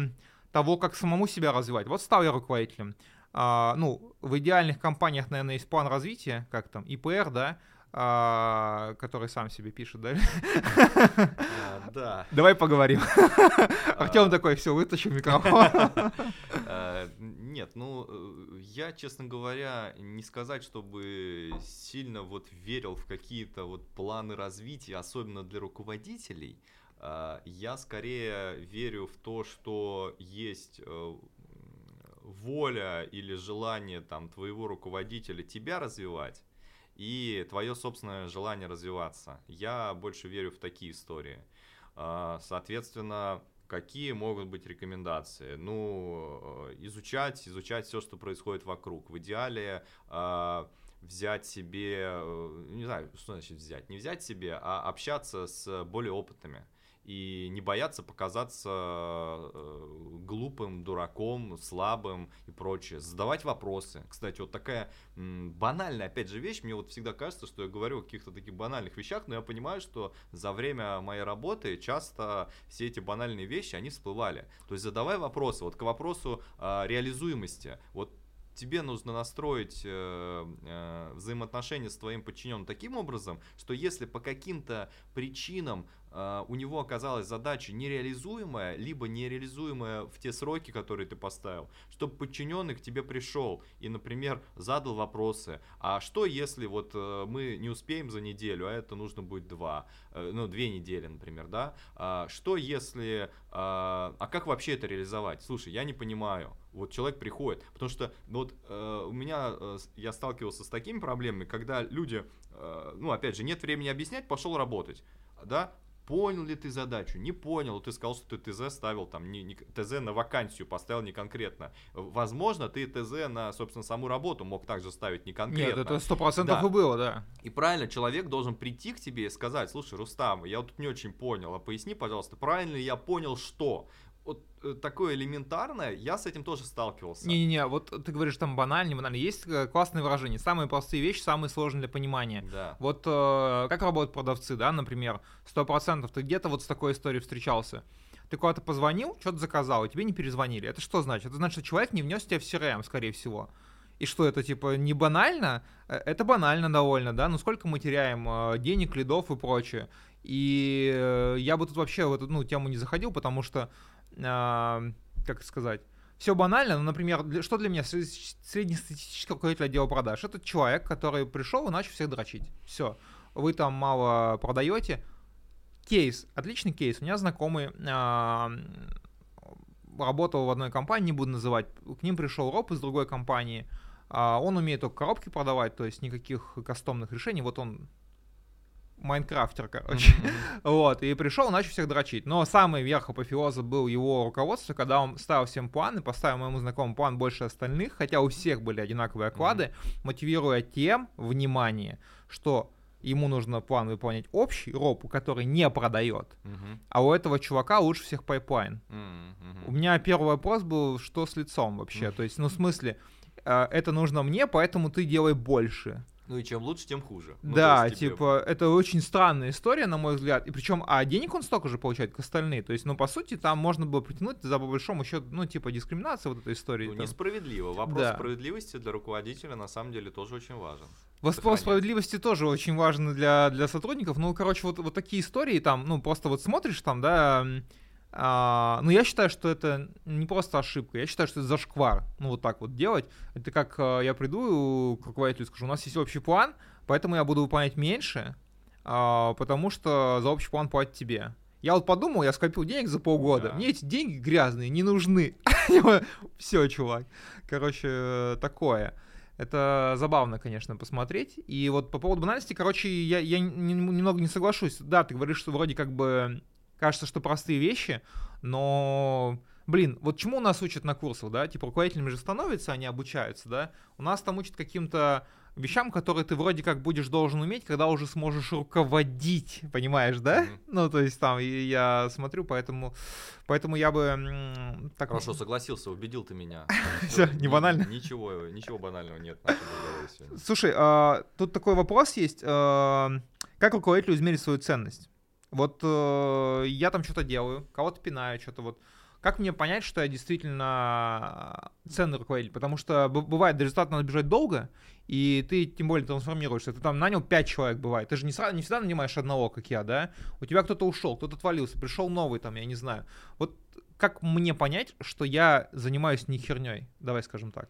того, как самому себя развивать. Вот стал я руководителем. Э, ну, в идеальных компаниях, наверное, есть план развития, как там, ИПР, да, а, который сам себе пишет, да? А, да. Давай поговорим. Артем такой, все, вытащу микрофон. А, нет, ну, э, я, честно говоря, не сказать, чтобы сильно вот верил в какие-то вот планы развития, особенно для руководителей. Я скорее верю в то, что есть э, воля или желание там твоего руководителя тебя развивать, и твое собственное желание развиваться. Я больше верю в такие истории. А, соответственно, какие могут быть рекомендации? Ну, э, изучать, изучать все, что происходит вокруг. В идеале а, взять себе, э, не знаю, что значит взять, не взять себе, а общаться с более опытными и не бояться показаться э, глупым, дураком, слабым и прочее. Задавать вопросы. Кстати, вот такая банальная, опять же, вещь. Мне вот всегда кажется, что я говорю о каких-то таких банальных вещах, но я понимаю, что за время моей работы часто все эти банальные вещи, они всплывали. То есть задавай вопросы. Вот к вопросу э, реализуемости. Вот тебе нужно настроить э, э, взаимоотношения с твоим подчиненным таким образом, что если по каким-то причинам у него оказалась задача нереализуемая, либо нереализуемая в те сроки, которые ты поставил, чтобы подчиненный к тебе пришел и, например, задал вопросы, а что если вот э, мы не успеем за неделю, а это нужно будет два, э, ну, две недели, например, да, а, что если, а, а как вообще это реализовать? Слушай, я не понимаю, вот человек приходит, потому что ну, вот э, у меня я сталкивался с такими проблемами, когда люди, ну опять же, нет времени объяснять, пошел работать, да, понял ли ты задачу, не понял, ты сказал, что ты ТЗ ставил там, не, не, ТЗ на вакансию поставил не конкретно. Возможно, ты ТЗ на, собственно, саму работу мог также ставить не конкретно. Нет, это сто процентов да. и было, да. И правильно, человек должен прийти к тебе и сказать, слушай, Рустам, я вот тут не очень понял, а поясни, пожалуйста, правильно ли я понял, что? Вот э, такое элементарное, я с этим тоже сталкивался. Не-не-не, вот ты говоришь там банально, не банально. Есть э, классные выражения. Самые простые вещи, самые сложные для понимания. Да. Вот э, как работают продавцы, да, например, сто процентов ты где-то вот с такой историей встречался. Ты куда-то позвонил, что-то заказал, и тебе не перезвонили. Это что значит? Это значит, что человек не внес тебя в CRM, скорее всего. И что это, типа, не банально? Э, это банально довольно, да? Ну сколько мы теряем денег, лидов и прочее. И я бы тут вообще в эту ну, тему не заходил, потому что как сказать, все банально, но, например, что для меня среднестатистический руководитель отдела продаж? Это человек, который пришел и начал всех дрочить. Все. Вы там мало продаете. Кейс, отличный кейс. У меня знакомый работал в одной компании, не буду называть. К ним пришел Роб из другой компании. А, он умеет только коробки продавать, то есть никаких кастомных решений. Вот он Майнкрафтер, короче. Mm-hmm. вот, и пришел, начал всех дрочить. Но самый верх апофеоза был его руководство, когда он ставил всем планы, поставил моему знакомому план больше остальных, хотя у всех были одинаковые оклады, mm-hmm. мотивируя тем, внимание, что ему нужно план выполнять общий, РОПу, который не продает, uh-huh. а у этого чувака лучше всех pipeline. У меня первый вопрос был, что с лицом вообще, то есть, ну, в смысле, э, это нужно мне, поэтому ты делай больше. Ну и чем лучше, тем хуже. Ну, да, тебе... типа, это очень странная история, на мой взгляд. И причем, а денег он столько же получает, как остальные. То есть, ну, по сути, там можно было притянуть за по большому счету, ну, типа, дискриминация вот этой истории. Ну, там. несправедливо. Вопрос да. справедливости для руководителя на самом деле тоже очень важен. Вопрос справедливости тоже очень важен для, для сотрудников. Ну, короче, вот, вот такие истории там, ну, просто вот смотришь там, да, а, ну, я считаю, что это не просто ошибка, я считаю, что это зашквар. Ну, вот так вот делать. Это как а, я приду к руководителю и скажу, у нас есть общий план, поэтому я буду выполнять меньше, а, потому что за общий план платят тебе. Я вот подумал, я скопил денег за полгода. Да. Мне эти деньги грязные не нужны. Все, чувак. Короче, такое. Это забавно, конечно, посмотреть. И вот по поводу банальности, короче, я, я немного не соглашусь. Да, ты говоришь, что вроде как бы кажется, что простые вещи, но блин, вот чему нас учат на курсах, да, типа руководителями же становятся, они обучаются, да, у нас там учат каким-то вещам, которые ты вроде как будешь должен уметь, когда уже сможешь руководить, понимаешь, да? Mm-hmm. Ну, то есть там я смотрю, поэтому, поэтому я бы... Так... Хорошо, согласился, убедил ты меня. Все, не банально? Ничего, ничего банального нет. Слушай, а, тут такой вопрос есть. А, как руководителю измерить свою ценность? Вот э, я там что-то делаю, кого-то пинаю, что-то вот. Как мне понять, что я действительно ценный руководитель? Потому что бывает, до результата надо бежать долго, и ты тем более трансформируешься. Ты там нанял 5 человек, бывает. Ты же не, сразу, не всегда нанимаешь одного, как я, да? У тебя кто-то ушел, кто-то отвалился, пришел новый там, я не знаю. Вот как мне понять, что я занимаюсь не херней? Давай скажем так.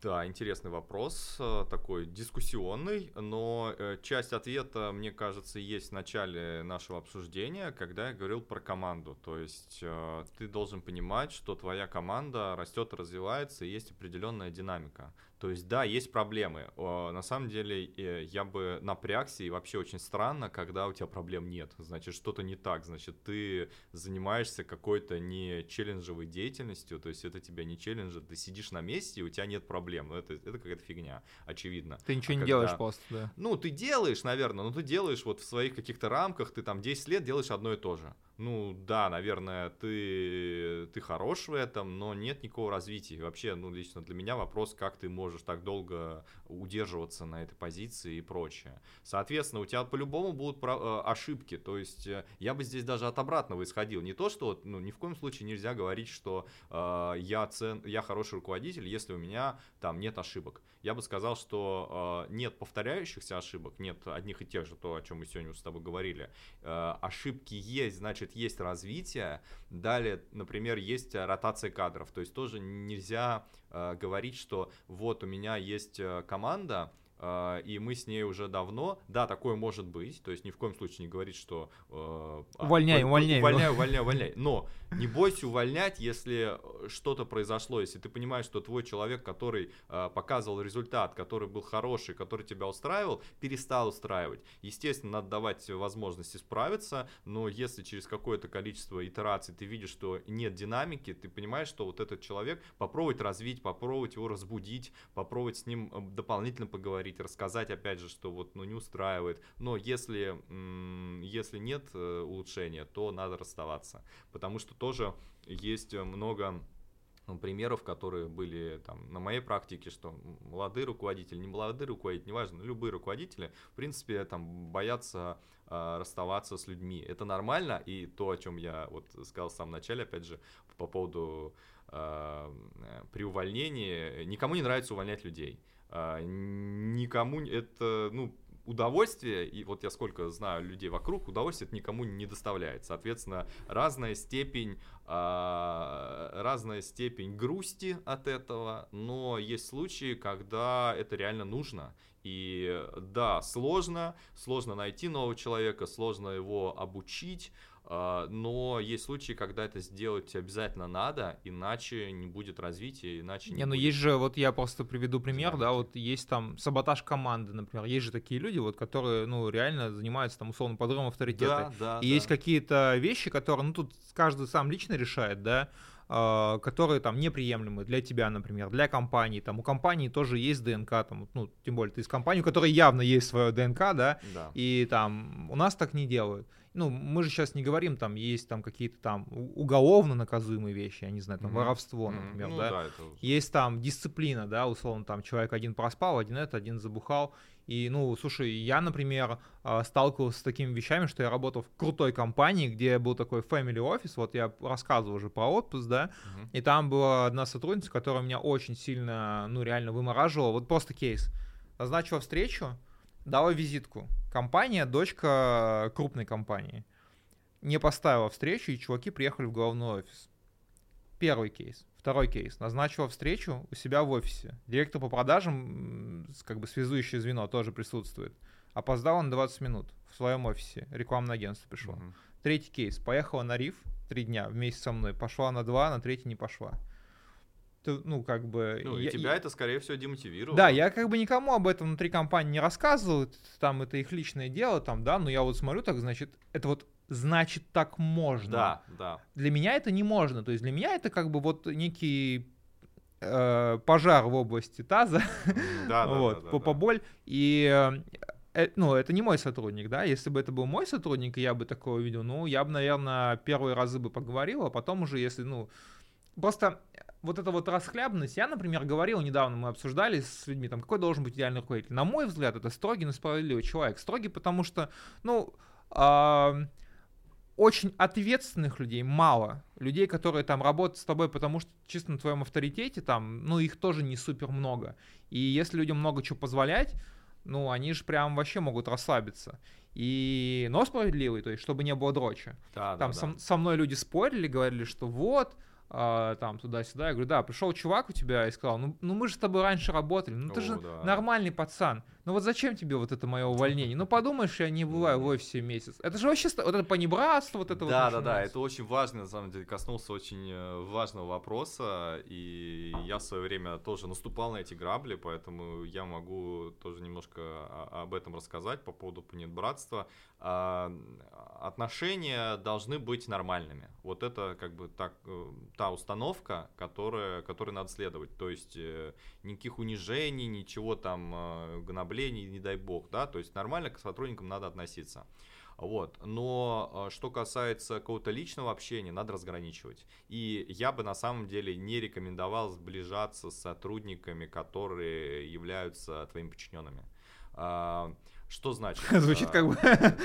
Да, интересный вопрос, э, такой дискуссионный, но э, часть ответа, мне кажется, есть в начале нашего обсуждения, когда я говорил про команду. То есть э, ты должен понимать, что твоя команда растет, развивается, и есть определенная динамика. То есть, да, есть проблемы. На самом деле, я бы напрягся, и вообще очень странно, когда у тебя проблем нет. Значит, что-то не так. Значит, ты занимаешься какой-то не челленджевой деятельностью, то есть это тебя не челленджит, ты сидишь на месте, и у тебя нет проблем. Ну, это, это какая-то фигня, очевидно. Ты ничего а не когда, делаешь просто, да. Ну, ты делаешь, наверное, но ты делаешь вот в своих каких-то рамках, ты там 10 лет делаешь одно и то же. Ну да, наверное, ты, ты хорош в этом, но нет никакого развития. Вообще, ну лично для меня вопрос, как ты можешь так долго удерживаться на этой позиции и прочее. Соответственно, у тебя по-любому будут э, ошибки. То есть э, я бы здесь даже от обратного исходил. Не то, что ну, ни в коем случае нельзя говорить, что э, я, цен, я хороший руководитель, если у меня там нет ошибок. Я бы сказал, что э, нет повторяющихся ошибок, нет одних и тех же, то, о чем мы сегодня с тобой говорили. Э, ошибки есть, значит, есть развитие. Далее, например, есть ротация кадров. То есть тоже нельзя э, говорить, что вот у меня есть э, команда, и мы с ней уже давно, да, такое может быть, то есть ни в коем случае не говорить, что... Э, увольняй, увольняй. Увольняй, увольняй, увольняй. Но не бойся увольнять, если что-то произошло, если ты понимаешь, что твой человек, который э, показывал результат, который был хороший, который тебя устраивал, перестал устраивать. Естественно, надо давать возможность исправиться, но если через какое-то количество итераций ты видишь, что нет динамики, ты понимаешь, что вот этот человек, попробовать развить, попробовать его разбудить, попробовать с ним э, дополнительно поговорить, поговорить, рассказать, опять же, что вот, ну, не устраивает. Но если, если нет э, улучшения, то надо расставаться. Потому что тоже есть много ну, примеров, которые были там на моей практике, что молодые руководители, не молодые руководители, неважно, любые руководители, в принципе, там боятся э, расставаться с людьми. Это нормально, и то, о чем я вот сказал в самом начале, опять же, по поводу э, при увольнении, никому не нравится увольнять людей. А, никому это, ну, удовольствие, и вот я сколько знаю людей вокруг, удовольствие это никому не доставляет. Соответственно, разная степень, э, разная степень грусти от этого, но есть случаи, когда это реально нужно. И да, сложно, сложно найти нового человека, сложно его обучить, но есть случаи, когда это сделать обязательно надо, иначе не будет развития, иначе не, не ну будет. есть же, вот я просто приведу пример, да, вот есть там саботаж команды, например, есть же такие люди, вот, которые, ну, реально занимаются там условно подрывом авторитета. Да, да, и да. есть какие-то вещи, которые, ну, тут каждый сам лично решает, да, а, которые там неприемлемы для тебя, например, для компании. Там у компании тоже есть ДНК, там, ну, тем более ты из компании, у которой явно есть свое ДНК, да, да. и там у нас так не делают ну, мы же сейчас не говорим, там есть там какие-то там уголовно наказуемые вещи, я не знаю, там mm-hmm. воровство, например, mm-hmm. ну, да. да это... Есть там дисциплина, да, условно, там человек один проспал, один это, один забухал. И, ну, слушай, я, например, а, сталкивался с такими вещами, что я работал в крутой компании, где был такой family office, вот я рассказывал уже про отпуск, да, uh-huh. и там была одна сотрудница, которая меня очень сильно, ну, реально вымораживала, вот просто кейс. Назначила встречу, дала визитку. Компания, дочка крупной компании. Не поставила встречу, и чуваки приехали в главный офис. Первый кейс. Второй кейс. Назначила встречу у себя в офисе. Директор по продажам, как бы связующее звено, тоже присутствует. Опоздал на 20 минут в своем офисе. Рекламное агентство пришло. Uh-huh. Третий кейс. Поехала на риф три дня вместе со мной. Пошла на два, на третий не пошла ты, ну, как бы... Ну, я, и тебя я, это, скорее всего, демотивировало. Да, я как бы никому об этом внутри компании не рассказываю, там это их личное дело, там, да, но я вот смотрю, так, значит, это вот значит так можно. Да, да. Для меня это не можно, то есть для меня это как бы вот некий э, пожар в области таза, да, да, вот, да, да, поболь, и э, ну, это не мой сотрудник, да, если бы это был мой сотрудник, и я бы такое увидел, ну, я бы, наверное, первые разы бы поговорил, а потом уже, если, ну, просто вот эта вот расхлябанность, я, например, говорил недавно, мы обсуждали с людьми, там, какой должен быть идеальный руководитель. На мой взгляд, это строгий, но справедливый человек. Строгий, потому что, ну, э, очень ответственных людей мало. Людей, которые там работают с тобой, потому что чисто на твоем авторитете, там, ну, их тоже не супер много. И если людям много чего позволять, ну, они же прям вообще могут расслабиться. И, но справедливый, то есть, чтобы не было дрочи. Да, там да, со, да. со мной люди спорили, говорили, что вот, а, там туда-сюда. Я говорю, да, пришел чувак у тебя и сказал, ну, ну мы же с тобой раньше работали, ну ты О, же да. нормальный пацан. Ну вот зачем тебе вот это мое увольнение? Ну подумаешь, я не бываю в офисе месяц. Это же вообще вот это понебратство, вот это да, вот. Да, да, да, это очень важно, на самом деле, коснулся очень э, важного вопроса, и я в свое время тоже наступал на эти грабли, поэтому я могу тоже немножко об этом рассказать по поводу понебратства. А, отношения должны быть нормальными. Вот это как бы так, э, та установка, которая, которой надо следовать. То есть э, никаких унижений, ничего там гноблений, оскорблений, не дай бог, да, то есть нормально к сотрудникам надо относиться. Вот. Но э, что касается какого-то личного общения, надо разграничивать. И я бы на самом деле не рекомендовал сближаться с сотрудниками, которые являются твоими подчиненными. А, что значит? Звучит как бы...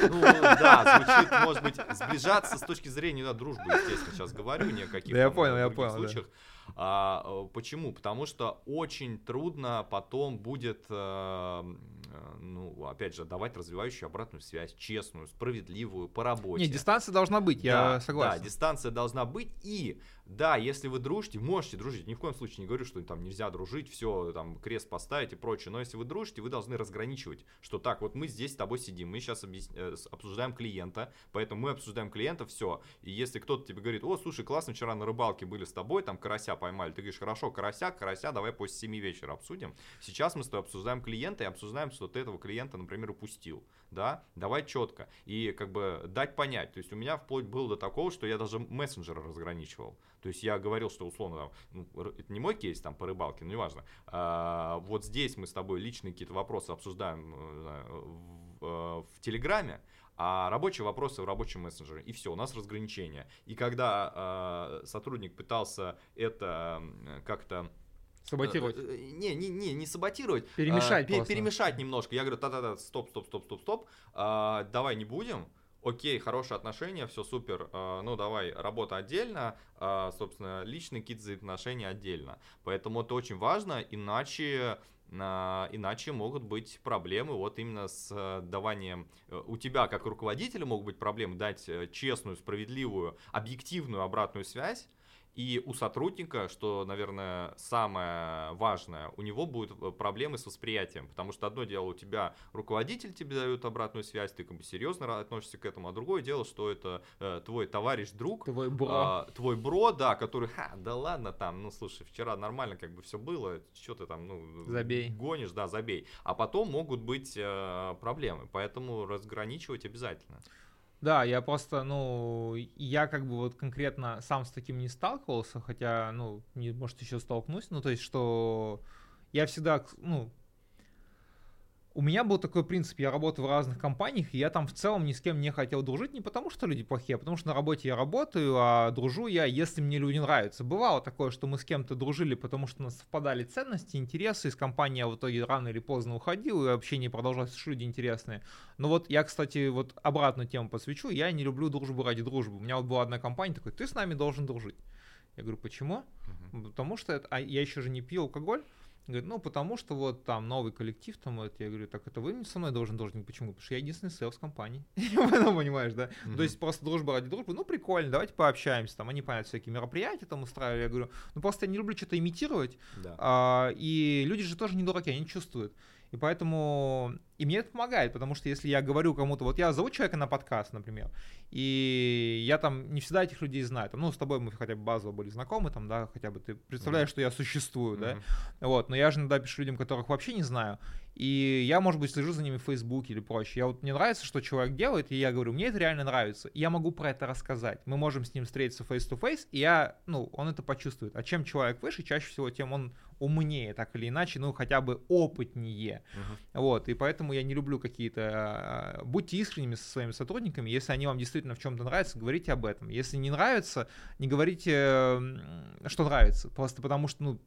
Ну, да, звучит, может быть, сближаться с точки зрения да, дружбы, естественно, сейчас говорю, не о каких-то я понял, я понял, случаях. Да. А, э, почему? Потому что очень трудно потом будет, э, э, ну, опять же, давать развивающую обратную связь, честную, справедливую, по работе. Не, дистанция должна быть, я да, согласен. Да, дистанция должна быть, и да, если вы дружите, можете дружить. Ни в коем случае не говорю, что там нельзя дружить, все, там, крест поставить и прочее. Но если вы дружите, вы должны разграничивать, что так, вот мы здесь с тобой сидим, мы сейчас объяс... Обсуждаем клиента, поэтому мы обсуждаем клиента, все. И если кто-то тебе говорит, о, слушай, классно, вчера на рыбалке были с тобой, там карася поймали, ты говоришь, хорошо, карася, карася, давай после 7 вечера обсудим. Сейчас мы с тобой обсуждаем клиента и обсуждаем, что ты этого клиента, например, упустил, да, давай четко. И как бы дать понять. То есть у меня вплоть было до такого, что я даже мессенджера разграничивал. То есть я говорил, что условно, там, ну, это не мой кейс там по рыбалке, но неважно. А, вот здесь мы с тобой личные какие-то вопросы обсуждаем э, в, э, в Телеграме, а рабочие вопросы в рабочем мессенджере. И все, у нас разграничение. И когда э, сотрудник пытался это как-то Саботировать. Не, не, не, не саботировать. Перемешать. А, перемешать немножко. Я говорю, да-да-да, стоп, стоп, стоп, стоп, стоп. А, давай не будем окей, хорошие отношения, все супер, э, ну давай, работа отдельно, э, собственно, личные какие-то взаимоотношения отдельно. Поэтому это очень важно, иначе э, иначе могут быть проблемы вот именно с даванием, у тебя как руководителя могут быть проблемы дать честную, справедливую, объективную обратную связь, и у сотрудника, что, наверное, самое важное, у него будут э, проблемы с восприятием, потому что одно дело у тебя руководитель тебе дает обратную связь, ты как бы серьезно относишься к этому, а другое дело, что это э, твой товарищ, друг, твой бро, э, твой бро, да, который, ха, да ладно там, ну слушай, вчера нормально как бы все было, что ты там, ну забей, гонишь, да, забей, а потом могут быть э, проблемы, поэтому разграничивать обязательно. Да, я просто, ну, я как бы вот конкретно сам с таким не сталкивался, хотя, ну, не, может, еще столкнусь, ну, то есть, что я всегда, ну, у меня был такой принцип, я работаю в разных компаниях, и я там в целом ни с кем не хотел дружить, не потому что люди плохие, а потому что на работе я работаю, а дружу я, если мне люди нравятся. Бывало такое, что мы с кем-то дружили, потому что у нас совпадали ценности, интересы, из компании я в итоге рано или поздно уходил, и общение продолжалось, что люди интересные. Но вот я, кстати, вот обратную тему посвящу, я не люблю дружбу ради дружбы. У меня вот была одна компания, такой, ты с нами должен дружить. Я говорю, почему? Uh-huh. Потому что это, а я еще же не пью алкоголь, Говорит, ну, потому что вот там новый коллектив, там, вот, я говорю, так это вы со мной должен должен, почему? Потому что я единственный селс компании. понимаешь, да? Mm-hmm. То есть просто дружба ради дружбы, ну, прикольно, давайте пообщаемся, там, они, понятно, всякие мероприятия там устраивали, я говорю, ну, просто я не люблю что-то имитировать, да. а, и люди же тоже не дураки, они чувствуют. И поэтому... И мне это помогает, потому что если я говорю кому-то... Вот я зову человека на подкаст, например, и я там не всегда этих людей знаю. Там, ну, с тобой мы хотя бы базово были знакомы, там, да, хотя бы ты представляешь, mm-hmm. что я существую, mm-hmm. да. Вот, но я же иногда пишу людям, которых вообще не знаю. И я, может быть, слежу за ними в Фейсбуке или прочее. Я вот мне нравится, что человек делает, и я говорю, мне это реально нравится. И я могу про это рассказать. Мы можем с ним встретиться face-to-face, и я, ну, он это почувствует. А чем человек выше, чаще всего, тем он умнее, так или иначе, ну, хотя бы опытнее. Uh-huh. Вот, и поэтому я не люблю какие-то... А, будьте искренними со своими сотрудниками, если они вам действительно в чем-то нравятся, говорите об этом. Если не нравится, не говорите, что нравится, просто потому что, ну,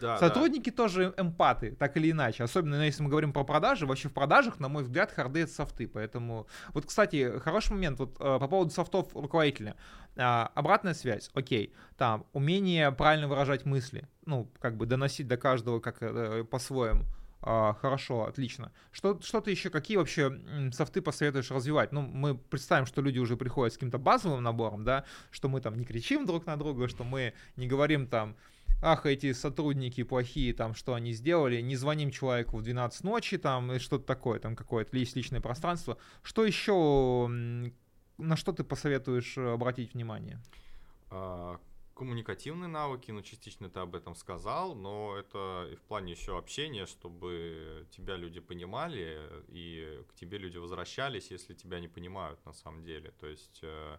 да, Сотрудники да. тоже эмпаты, так или иначе. Особенно ну, если мы говорим про продажи. Вообще в продажах, на мой взгляд, харды это софты. Поэтому, вот, кстати, хороший момент вот э, по поводу софтов руководителя. А, обратная связь, окей. Там, умение правильно выражать мысли. Ну, как бы доносить до каждого как э, по-своему. А, хорошо, отлично. Что, что ты еще, какие вообще софты посоветуешь развивать? Ну, мы представим, что люди уже приходят с каким-то базовым набором, да, что мы там не кричим друг на друга, что мы не говорим там, ах, эти сотрудники плохие, там, что они сделали, не звоним человеку в 12 ночи, там, и что-то такое, там, какое-то личное пространство. Что еще, на что ты посоветуешь обратить внимание? Коммуникативные навыки, ну, частично ты об этом сказал, но это и в плане еще общения, чтобы тебя люди понимали, и к тебе люди возвращались, если тебя не понимают на самом деле. То есть э,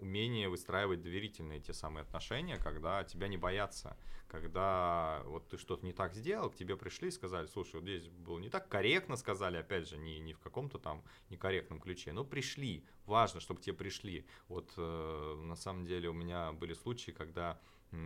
умение выстраивать доверительные те самые отношения, когда тебя не боятся, когда вот ты что-то не так сделал, к тебе пришли и сказали, слушай, вот здесь было не так корректно, сказали, опять же, не, не в каком-то там некорректном ключе, но пришли, важно, чтобы тебе пришли. Вот э, на самом деле у меня были случаи, когда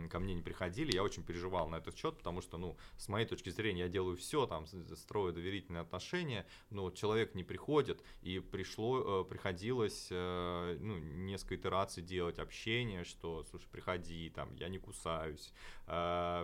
ко мне не приходили, я очень переживал на этот счет, потому что, ну, с моей точки зрения, я делаю все, там, строю доверительные отношения, но человек не приходит, и пришло, э, приходилось, э, ну, несколько итераций делать общение, что, слушай, приходи, там, я не кусаюсь,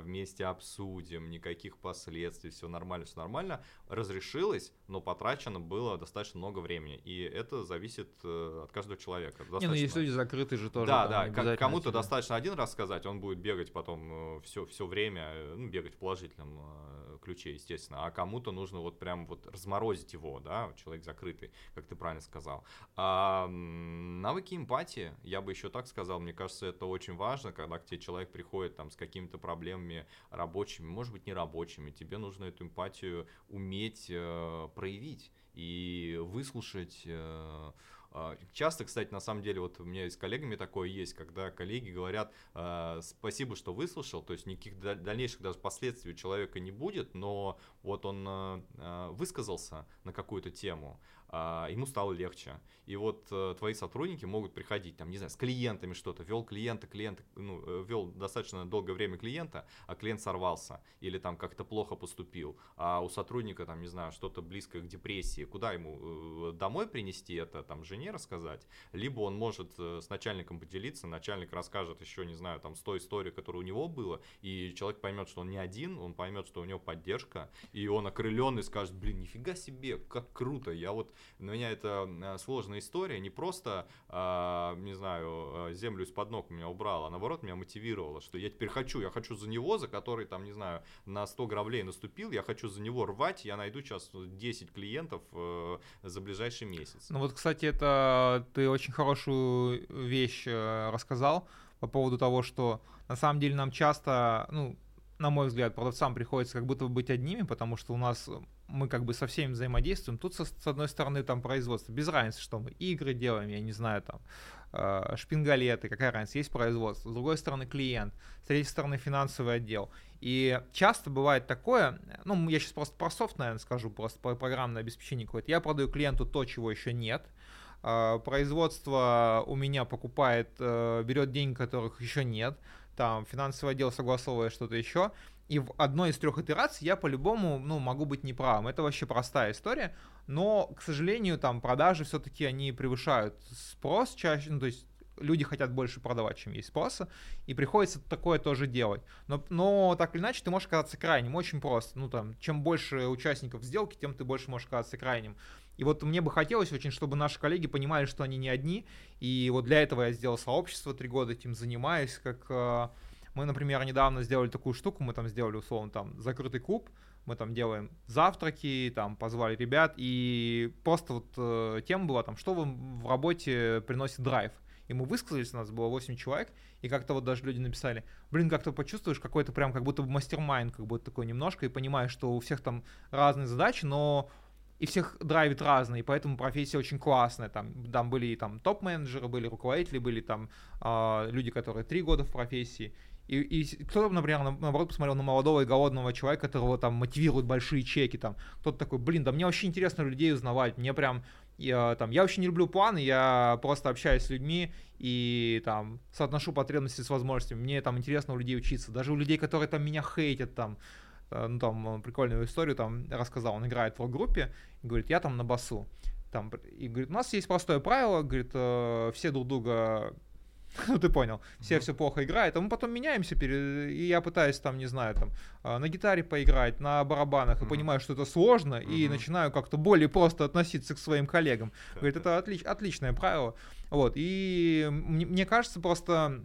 вместе обсудим, никаких последствий, все нормально, все нормально, разрешилось, но потрачено было достаточно много времени, и это зависит от каждого человека. Достаточно... Не, ну, есть люди закрытые же тоже. Да, да, кому-то достаточно один раз сказать, он будет бегать потом все, э, все время, э, ну, бегать в положительном э, ключе, естественно, а кому-то нужно вот прям вот разморозить его, да, человек закрытый, как ты правильно сказал. А, навыки эмпатии, я бы еще так сказал, мне кажется, это очень важно, когда к тебе человек приходит там с какими-то проблемами рабочими, может быть, не рабочими, тебе нужно эту эмпатию уметь э, проявить и выслушать э, а, часто, кстати, на самом деле, вот у меня с коллегами такое есть, когда коллеги говорят, э, спасибо, что выслушал, то есть никаких дальнейших даже последствий у человека не будет, но вот он э, высказался на какую-то тему, ему стало легче. И вот э, твои сотрудники могут приходить, там, не знаю, с клиентами что-то, вел клиента, клиента, ну, э, вел достаточно долгое время клиента, а клиент сорвался или там как-то плохо поступил, а у сотрудника, там, не знаю, что-то близкое к депрессии, куда ему э, домой принести это, там, жене рассказать, либо он может с начальником поделиться, начальник расскажет еще, не знаю, там, 100 историй, которые у него было, и человек поймет, что он не один, он поймет, что у него поддержка, и он окрыленный скажет, блин, нифига себе, как круто, я вот для меня это э, сложная история, не просто, а, не знаю, э, землю из-под ног меня убрала, а наоборот меня мотивировала, что я теперь хочу, я хочу за него, за который там, не знаю, на 100 гравлей наступил, я хочу за него рвать, я найду сейчас 10 клиентов э, за ближайший месяц. Ну вот, кстати, это ты очень хорошую вещь рассказал по поводу того, что на самом деле нам часто, ну, на мой взгляд, продавцам приходится как будто бы быть одними, потому что у нас мы как бы со всеми взаимодействуем. Тут, со, с одной стороны, там производство, без разницы, что мы игры делаем, я не знаю, там, э, шпингалеты, какая разница, есть производство. С другой стороны, клиент, с третьей стороны, финансовый отдел. И часто бывает такое, ну, я сейчас просто про софт, наверное, скажу, просто про программное обеспечение какое-то. Я продаю клиенту то, чего еще нет, э, производство у меня покупает, э, берет деньги, которых еще нет, там финансовый отдел согласовывает что-то еще, и в одной из трех итераций я по-любому, ну, могу быть неправым. Это вообще простая история, но, к сожалению, там продажи все-таки они превышают спрос чаще, ну, то есть люди хотят больше продавать, чем есть спроса, и приходится такое тоже делать. Но, но так или иначе, ты можешь оказаться крайним, очень просто. Ну, там, чем больше участников сделки, тем ты больше можешь оказаться крайним. И вот мне бы хотелось очень, чтобы наши коллеги понимали, что они не одни, и вот для этого я сделал сообщество, три года этим занимаюсь, как э, мы, например, недавно сделали такую штуку, мы там сделали, условно, там, закрытый клуб, мы там делаем завтраки, там, позвали ребят, и просто вот э, тема была там, что вам в работе приносит драйв. И мы высказались, у нас было 8 человек, и как-то вот даже люди написали, блин, как-то почувствуешь какой-то прям как будто бы мастер-майнд, как будто такой немножко, и понимаешь, что у всех там разные задачи, но и всех драйвит разные, поэтому профессия очень классная. Там, там были там топ-менеджеры, были руководители, были там э, люди, которые три года в профессии. И, и кто-то, например, наоборот, посмотрел на молодого и голодного человека, которого там мотивируют большие чеки, там, кто-то такой, блин, да мне вообще интересно людей узнавать, мне прям, я, там, я вообще не люблю планы, я просто общаюсь с людьми и там соотношу потребности с возможностями, мне там интересно у людей учиться, даже у людей, которые там меня хейтят, там, э, ну, там, прикольную историю там рассказал, он играет в группе и говорит, я там на басу, там, и говорит, у нас есть простое правило, говорит, э, все друг друга ну ты понял, все все плохо играют, а мы потом меняемся, и я пытаюсь там, не знаю, там а, на гитаре поиграть, на барабанах, и понимаю, что это сложно, и начинаю как-то более просто относиться к своим коллегам. Говорит, это отлич, отличное правило. Вот, и мне кажется, просто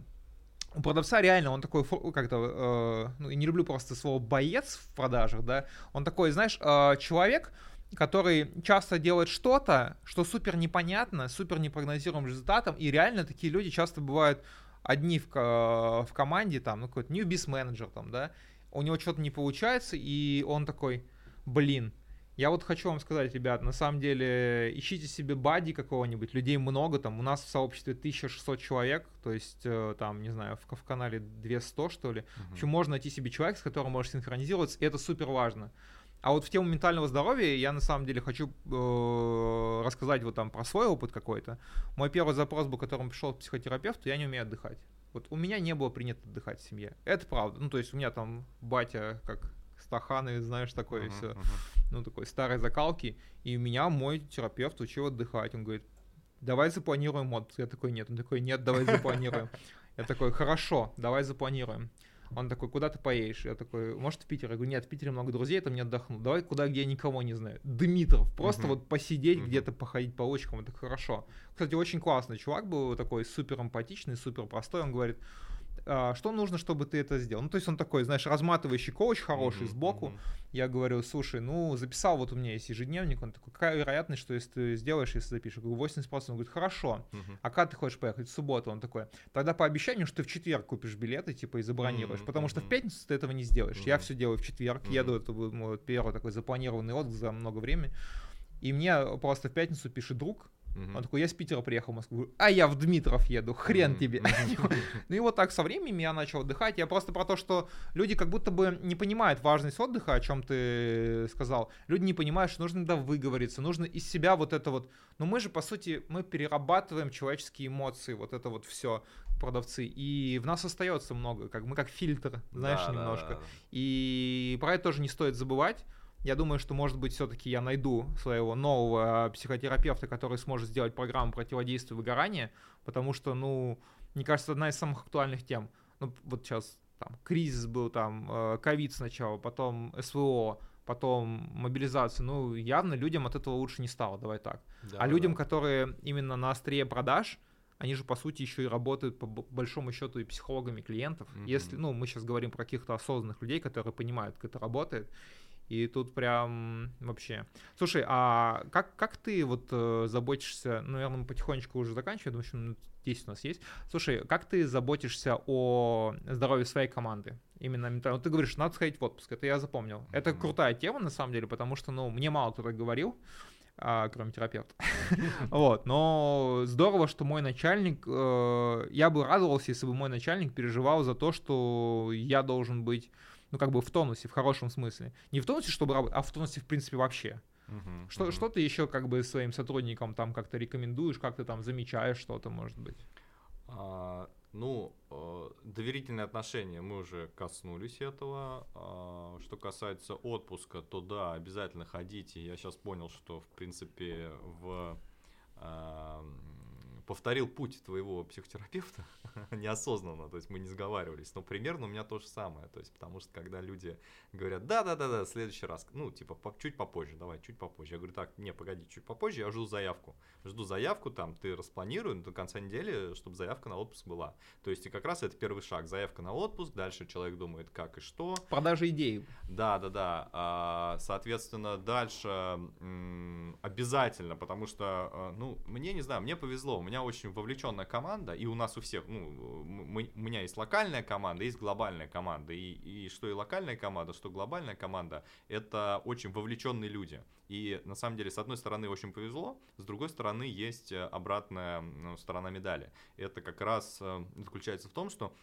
у продавца реально он такой как-то, э, ну, я не люблю просто слово боец в продажах, да, он такой, знаешь, э, человек, который часто делает что-то, что супер непонятно, супер непрогнозируемым результатом, и реально такие люди часто бывают одни в, в команде, там, ну, какой-то newbies менеджер, там, да, у него что-то не получается, и он такой, блин, Я вот хочу вам сказать, ребят, на самом деле, ищите себе бади какого-нибудь, людей много, там, у нас в сообществе 1600 человек, то есть, э, там, не знаю, в, в канале 200, что ли. Uh-huh. В общем, можно найти себе человека, с которым можешь синхронизироваться, и это супер важно. А вот в тему ментального здоровья я на самом деле хочу э, рассказать вот там про свой опыт какой-то. Мой первый запрос был, которым пришел к психотерапевту, я не умею отдыхать. Вот у меня не было принято отдыхать в семье. Это правда. Ну, то есть у меня там батя, как стаханы, знаешь, такое uh-huh, все. Uh-huh. Ну, такой старой закалки. И меня мой терапевт учил отдыхать. Он говорит, давай запланируем отпуск. Я такой, нет. Он такой, нет, давай запланируем. Я такой, хорошо, давай запланируем. Он такой, куда ты поедешь? Я такой, может в Питер? Я говорю, нет, в Питере много друзей, там не отдохну. Давай куда, где я никого не знаю. Дмитров, просто uh-huh. вот посидеть uh-huh. где-то, походить по улочкам, это хорошо. Кстати, очень классный чувак был, такой супер эмпатичный, супер простой. Он говорит, что нужно, чтобы ты это сделал? Ну, то есть он такой, знаешь, разматывающий коуч хороший mm-hmm, сбоку. Mm-hmm. Я говорю, слушай, ну, записал, вот у меня есть ежедневник. Он такой, какая вероятность, что если ты сделаешь, если запишешь? Я говорю, 80%. Он говорит, хорошо. Mm-hmm. А когда ты хочешь поехать? В субботу. Он такой, тогда по обещанию, что ты в четверг купишь билеты, типа, и забронируешь. Mm-hmm. Потому что в пятницу ты этого не сделаешь. Mm-hmm. Я все делаю в четверг. Mm-hmm. Еду, это мой первый такой запланированный отдых за много времени. И мне просто в пятницу пишет друг, Uh-huh. Он такой, я с Питера приехал в Москву. А я в Дмитров еду, хрен uh-huh. тебе. Uh-huh. ну и вот так со временем я начал отдыхать. Я просто про то, что люди как будто бы не понимают важность отдыха, о чем ты сказал. Люди не понимают, что нужно да выговориться, нужно из себя вот это вот. Но мы же, по сути, мы перерабатываем человеческие эмоции, вот это вот все продавцы, и в нас остается много, как мы как фильтр, знаешь, да, немножко. Да, да. И про это тоже не стоит забывать. Я думаю, что, может быть, все-таки я найду своего нового психотерапевта, который сможет сделать программу противодействия выгорания, потому что, ну, мне кажется, одна из самых актуальных тем. Ну, вот сейчас там кризис был, там, э, ковид сначала, потом СВО, потом мобилизация. Ну, явно людям от этого лучше не стало, давай так. Да, а людям, да. которые именно на острие продаж, они же, по сути, еще и работают по большому счету и психологами клиентов. Mm-hmm. Если, ну, мы сейчас говорим про каких-то осознанных людей, которые понимают, как это работает, и тут прям вообще. Слушай, а как, как ты вот э, заботишься, ну, наверное, мы потихонечку уже заканчиваем, думаю, что минут 10 у нас есть. Слушай, как ты заботишься о здоровье своей команды? Именно ментально. Вот ты говоришь, надо сходить в отпуск, это я запомнил. Mm-hmm. Это крутая тема, на самом деле, потому что, ну, мне мало кто так говорил, а, кроме терапевта. вот, но здорово, что мой начальник, э, я бы радовался, если бы мой начальник переживал за то, что я должен быть ну, как бы в тонусе, в хорошем смысле. Не в тонусе, чтобы работать, а в тонусе, в принципе, вообще. Uh-huh, что, uh-huh. что ты еще как бы своим сотрудникам там как-то рекомендуешь, как ты там замечаешь что-то, может быть? А, ну, э, доверительные отношения, мы уже коснулись этого. А, что касается отпуска, то да, обязательно ходите. Я сейчас понял, что, в принципе, в а, повторил путь твоего психотерапевта неосознанно, то есть мы не сговаривались, но примерно у меня то же самое, то есть потому что когда люди говорят, да-да-да-да, следующий раз, ну, типа, по, чуть попозже, давай, чуть попозже, я говорю, так, не, погоди, чуть попозже, я жду заявку, жду заявку, там, ты распланируй до конца недели, чтобы заявка на отпуск была, то есть и как раз это первый шаг, заявка на отпуск, дальше человек думает, как и что. Продажа идей. Да-да-да, а, соответственно, дальше обязательно, потому что, а, ну, мне, не знаю, мне повезло, у меня меня очень вовлеченная команда, и у нас у всех, ну, мы, у меня есть локальная команда, есть глобальная команда, и, и что и локальная команда, что глобальная команда, это очень вовлеченные люди. И на самом деле, с одной стороны, очень повезло, с другой стороны, есть э, обратная ну, сторона медали. Это как раз э, заключается в том, что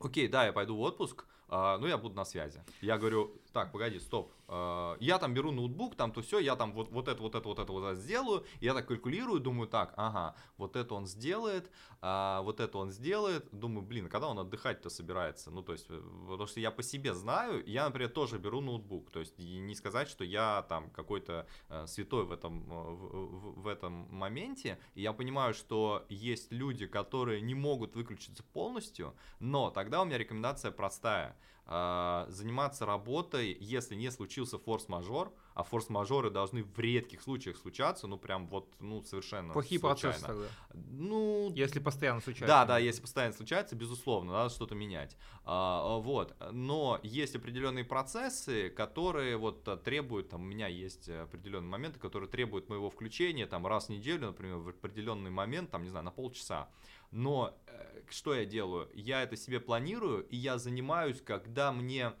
окей, да, я пойду в отпуск, а, ну, я буду на связи. Я говорю, так, погоди, стоп, а, я там беру ноутбук, там то все, я там вот, вот это, вот это, вот это, вот сделаю, я так калькулирую, думаю, так, ага, вот это он сделает, а, вот это он сделает, думаю, блин, когда он отдыхать-то собирается, ну, то есть, э, потому что я по себе знаю, я, например, тоже беру ноутбук, то есть, не сказать, что я там какой-то э, святой в этом, э, в, в этом моменте, и я понимаю, что есть люди, которые не могут выключиться полностью, но тогда у меня рекомендация простая, а, заниматься работой, если не случился форс-мажор, а форс-мажоры должны в редких случаях случаться, ну прям вот, ну совершенно Плохие случайно. процессы тогда. Ну... Если постоянно случается. Да, да, если постоянно случается, безусловно, надо что-то менять. А, вот, но есть определенные процессы, которые вот требуют, там у меня есть определенные моменты, которые требуют моего включения, там раз в неделю, например, в определенный момент, там, не знаю, на полчаса. Но э, что я делаю? Я это себе планирую, и я занимаюсь, когда мне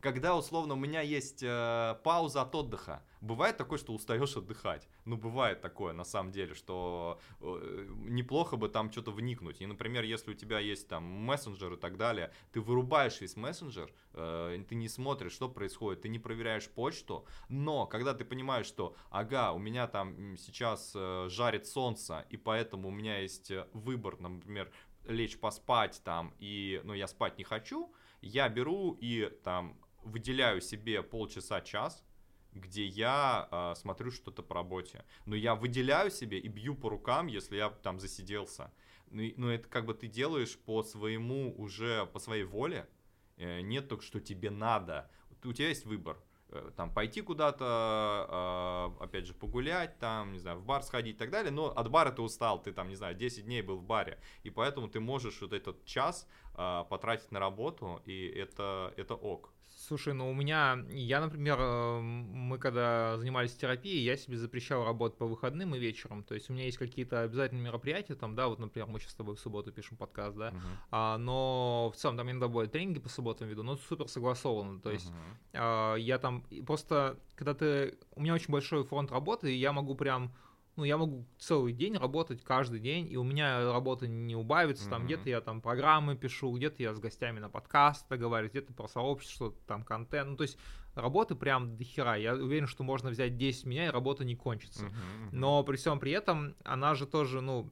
когда условно у меня есть э, пауза от отдыха. Бывает такое, что устаешь отдыхать. Ну, бывает такое, на самом деле, что э, неплохо бы там что-то вникнуть. И, например, если у тебя есть там мессенджер и так далее, ты вырубаешь весь мессенджер, э, ты не смотришь, что происходит, ты не проверяешь почту, но когда ты понимаешь, что, ага, у меня там сейчас э, жарит солнце, и поэтому у меня есть э, выбор, например, лечь поспать там, и, ну, я спать не хочу, я беру и там выделяю себе полчаса-час, где я э, смотрю что-то по работе. Но я выделяю себе и бью по рукам, если я там засиделся. Ну, ну это как бы ты делаешь по своему уже, по своей воле. Э, нет только, что тебе надо. У тебя есть выбор. Э, там пойти куда-то, э, опять же, погулять, там, не знаю, в бар сходить и так далее, но от бара ты устал, ты там, не знаю, 10 дней был в баре, и поэтому ты можешь вот этот час э, потратить на работу, и это, это ок. Слушай, ну у меня, я, например, э, мы когда занимались терапией, я себе запрещал работать по выходным и вечером. То есть у меня есть какие-то обязательные мероприятия, там, да, вот, например, мы сейчас с тобой в субботу пишем подкаст, да, uh-huh. а, но в целом там иногда бывают тренинги по субботам веду, но супер согласовано. То есть uh-huh. а, я там просто, когда ты, у меня очень большой фронт работы, и я могу прям ну, я могу целый день работать каждый день, и у меня работа не убавится, mm-hmm. там где-то я там программы пишу, где-то я с гостями на подкаст говорю, где-то про сообщество, там контент, ну, то есть работы прям до хера, я уверен, что можно взять 10 меня, и работа не кончится, mm-hmm. но при всем при этом она же тоже, ну,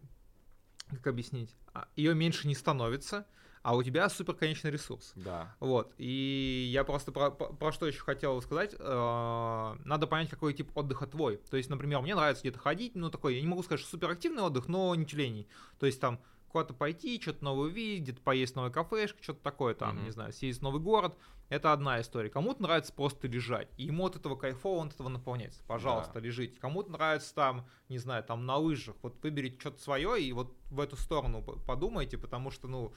как объяснить, а, ее меньше не становится, а у тебя супер конечный ресурс. Да. Вот. И я просто про, про, про что еще хотел сказать. Э, надо понять, какой тип отдыха твой. То есть, например, мне нравится где-то ходить, ну такой, я не могу сказать, что супер активный отдых, но не тюленей. То есть там куда-то пойти, что-то новое увидеть, где-то поесть новую кафешку, что-то такое там, mm-hmm. не знаю, съездить в новый город. Это одна история. Кому-то нравится просто лежать, и ему от этого кайфово, он от этого наполняется. Пожалуйста, да. лежите. Кому-то нравится там, не знаю, там на лыжах. Вот выберите что-то свое и вот в эту сторону подумайте, потому что, ну,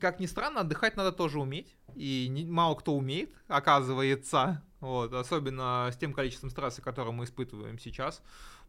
как ни странно, отдыхать надо тоже уметь. И не, мало кто умеет, оказывается. Вот, особенно с тем количеством стресса, который мы испытываем сейчас.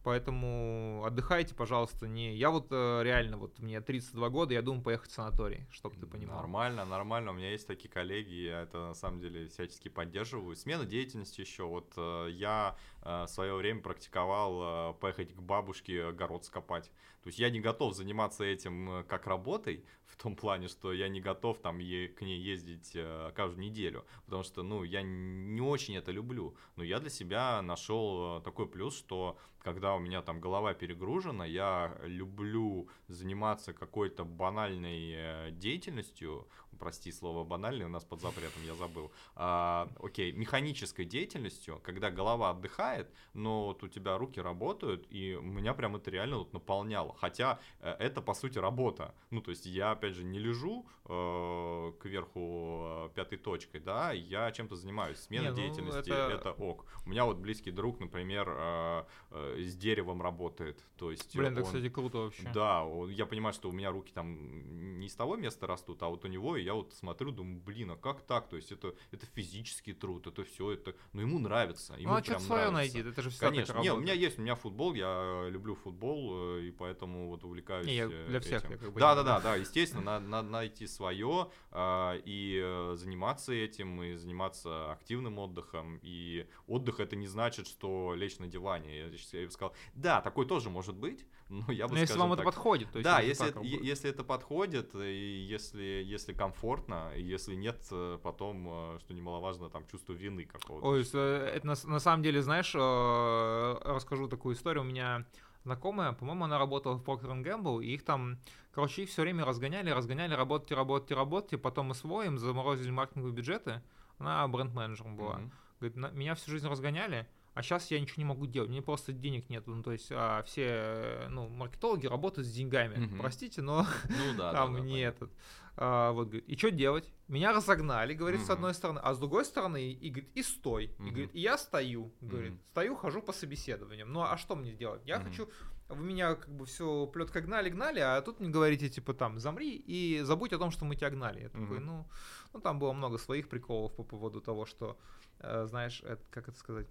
Поэтому отдыхайте, пожалуйста, не... Я вот э, реально, вот мне 32 года, я думаю поехать в санаторий, чтобы ты понимал. Нормально, нормально. У меня есть такие коллеги, я это на самом деле всячески поддерживаю. Смена деятельности еще. Вот э, я э, в свое время практиковал поехать к бабушке огород скопать. То есть я не готов заниматься этим как работой, в том плане, что я не готов там е- к ней ездить каждую неделю, потому что, ну, я не очень это люблю. Но я для себя нашел такой плюс, что когда у меня там голова перегружена, я люблю заниматься какой-то банальной э, деятельностью, прости слово банальный, у нас под запретом, я забыл, а, окей, механической деятельностью, когда голова отдыхает, но вот у тебя руки работают, и меня прям это реально вот наполняло, хотя э, это по сути работа, ну то есть я опять же не лежу э, кверху э, пятой точкой, да, я чем-то занимаюсь, смена не, ну, деятельности, это... это ок. У меня вот близкий друг, например, э, э, с деревом работает. То есть Блин, он, это, кстати, круто вообще. Да, он, я понимаю, что у меня руки там не из того места растут, а вот у него, и я вот смотрю, думаю, блин, а как так? То есть это, это физический труд, это все, это, но ему нравится. Ему ну, а что свое найти, это же все Конечно, не, у меня есть, у меня футбол, я люблю футбол, э, и поэтому вот увлекаюсь не, я э, для всех, этим. Я как бы да, да, да, да, естественно, надо, надо найти свое и э, заниматься этим, и заниматься активным отдыхом, и отдых это не значит, что лечь на диване. Я, я бы сказал, да, такой тоже может быть, но я бы Но если вам так, это подходит, то есть да, если это, если это подходит и если если комфортно, и если нет, э, потом э, что немаловажно там чувство вины какого-то. Ой, это на, на самом деле, знаешь, э, расскажу такую историю. У меня знакомая, по-моему, она работала в Procter Gamble, и их там, короче, их все время разгоняли, разгоняли, работайте, работайте, работайте, потом мы своим заморозили маркетинговые бюджеты. Она бренд-менеджером была. Mm-hmm. Говорит, меня всю жизнь разгоняли, а сейчас я ничего не могу делать, мне просто денег нет. Ну, то есть а, все ну, маркетологи работают с деньгами. Угу. Простите, но ну, да, там да, да, не этот. А, вот, говорит, и что делать? Меня разогнали, говорит, угу. с одной стороны, а с другой стороны, и, говорит, и стой. Угу. И говорит, и я стою, говорит, угу. стою, хожу по собеседованиям. Ну, а что мне делать? Я угу. хочу вы меня как бы все плетка гнали, гнали, а тут мне говорите, типа, там, замри и забудь о том, что мы тебя гнали. Я такой, ну, ну, там было много своих приколов по поводу того, что, э, знаешь, это, как это сказать,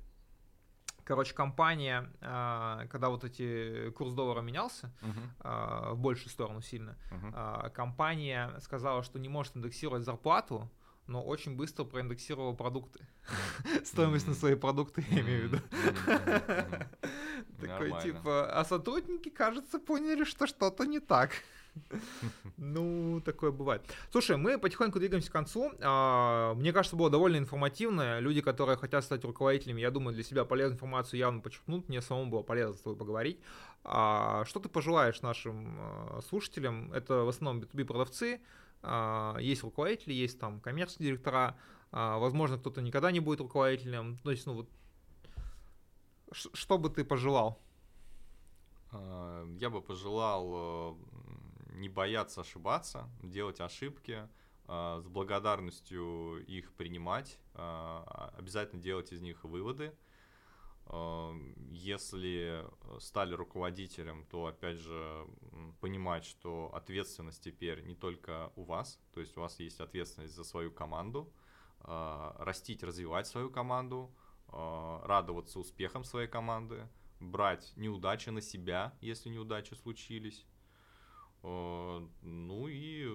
Короче, компания, а, когда вот эти курс доллара менялся uh-huh. в большую сторону сильно, uh-huh. компания сказала, что не может индексировать зарплату но очень быстро проиндексировал продукты. Стоимость на свои продукты, я имею в виду. Такой типа, а сотрудники, кажется, поняли, что что-то не так. Ну, такое бывает. Слушай, мы потихоньку двигаемся к концу. А, мне кажется, было довольно информативно. Люди, которые хотят стать руководителями, я думаю, для себя полезную информацию явно подчеркнут. Мне самому было полезно с тобой поговорить. А, что ты пожелаешь нашим а, слушателям? Это в основном B2B продавцы. Есть руководители, есть там коммерческие директора. Возможно, кто-то никогда не будет руководителем. То есть, ну вот, что бы ты пожелал? Я бы пожелал э, не бояться ошибаться, делать ошибки, э, с благодарностью их принимать, э, обязательно делать из них выводы. Если стали руководителем, то опять же понимать, что ответственность теперь не только у вас, то есть у вас есть ответственность за свою команду, растить, развивать свою команду, радоваться успехам своей команды, брать неудачи на себя, если неудачи случились, ну и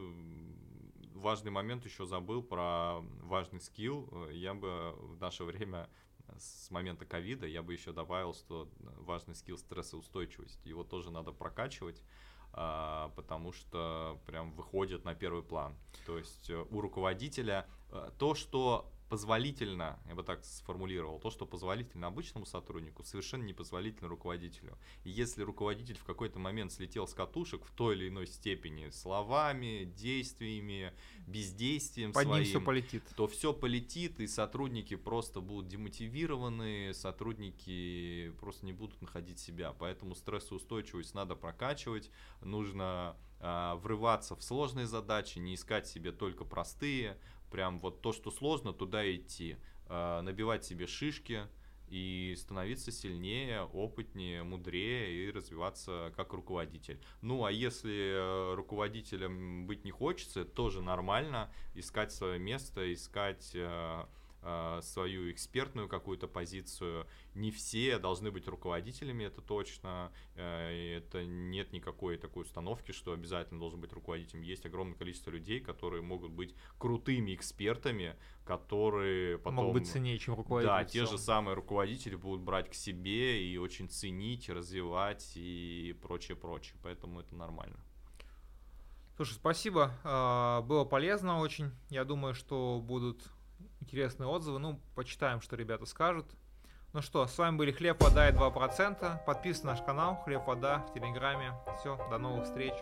важный момент еще забыл про важный скилл. Э, я бы в наше время с момента ковида я бы еще добавил, что важный скилл стрессоустойчивость. Его тоже надо прокачивать, а, потому что прям выходит на первый план. То есть э, у руководителя то, что позволительно, я бы так сформулировал, то, что позволительно обычному сотруднику, совершенно не позволительно руководителю. И если руководитель в какой-то момент слетел с катушек в той или иной степени словами, действиями, бездействием Под своим, все полетит. то все полетит, и сотрудники просто будут демотивированы, сотрудники просто не будут находить себя. Поэтому стрессоустойчивость надо прокачивать, нужно э, врываться в сложные задачи, не искать себе только простые, прям вот то, что сложно, туда идти, э, набивать себе шишки и становиться сильнее, опытнее, мудрее и развиваться как руководитель. Ну, а если э, руководителем быть не хочется, тоже нормально, искать свое место, искать Э, свою экспертную какую-то позицию. Не все должны быть руководителями, это точно. Э, это нет никакой такой установки, что обязательно должен быть руководителем. Есть огромное количество людей, которые могут быть крутыми экспертами, которые потом... Могут быть ценнее, чем руководители. Да, те же самые руководители будут брать к себе и очень ценить, развивать и прочее, прочее. Поэтому это нормально. Слушай, спасибо. А, было полезно очень. Я думаю, что будут интересные отзывы. Ну, почитаем, что ребята скажут. Ну что, с вами были Хлеб, Вода и 2%. Подписывайтесь на наш канал Хлеб, Вода в Телеграме. Все, до новых встреч.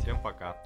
Всем пока.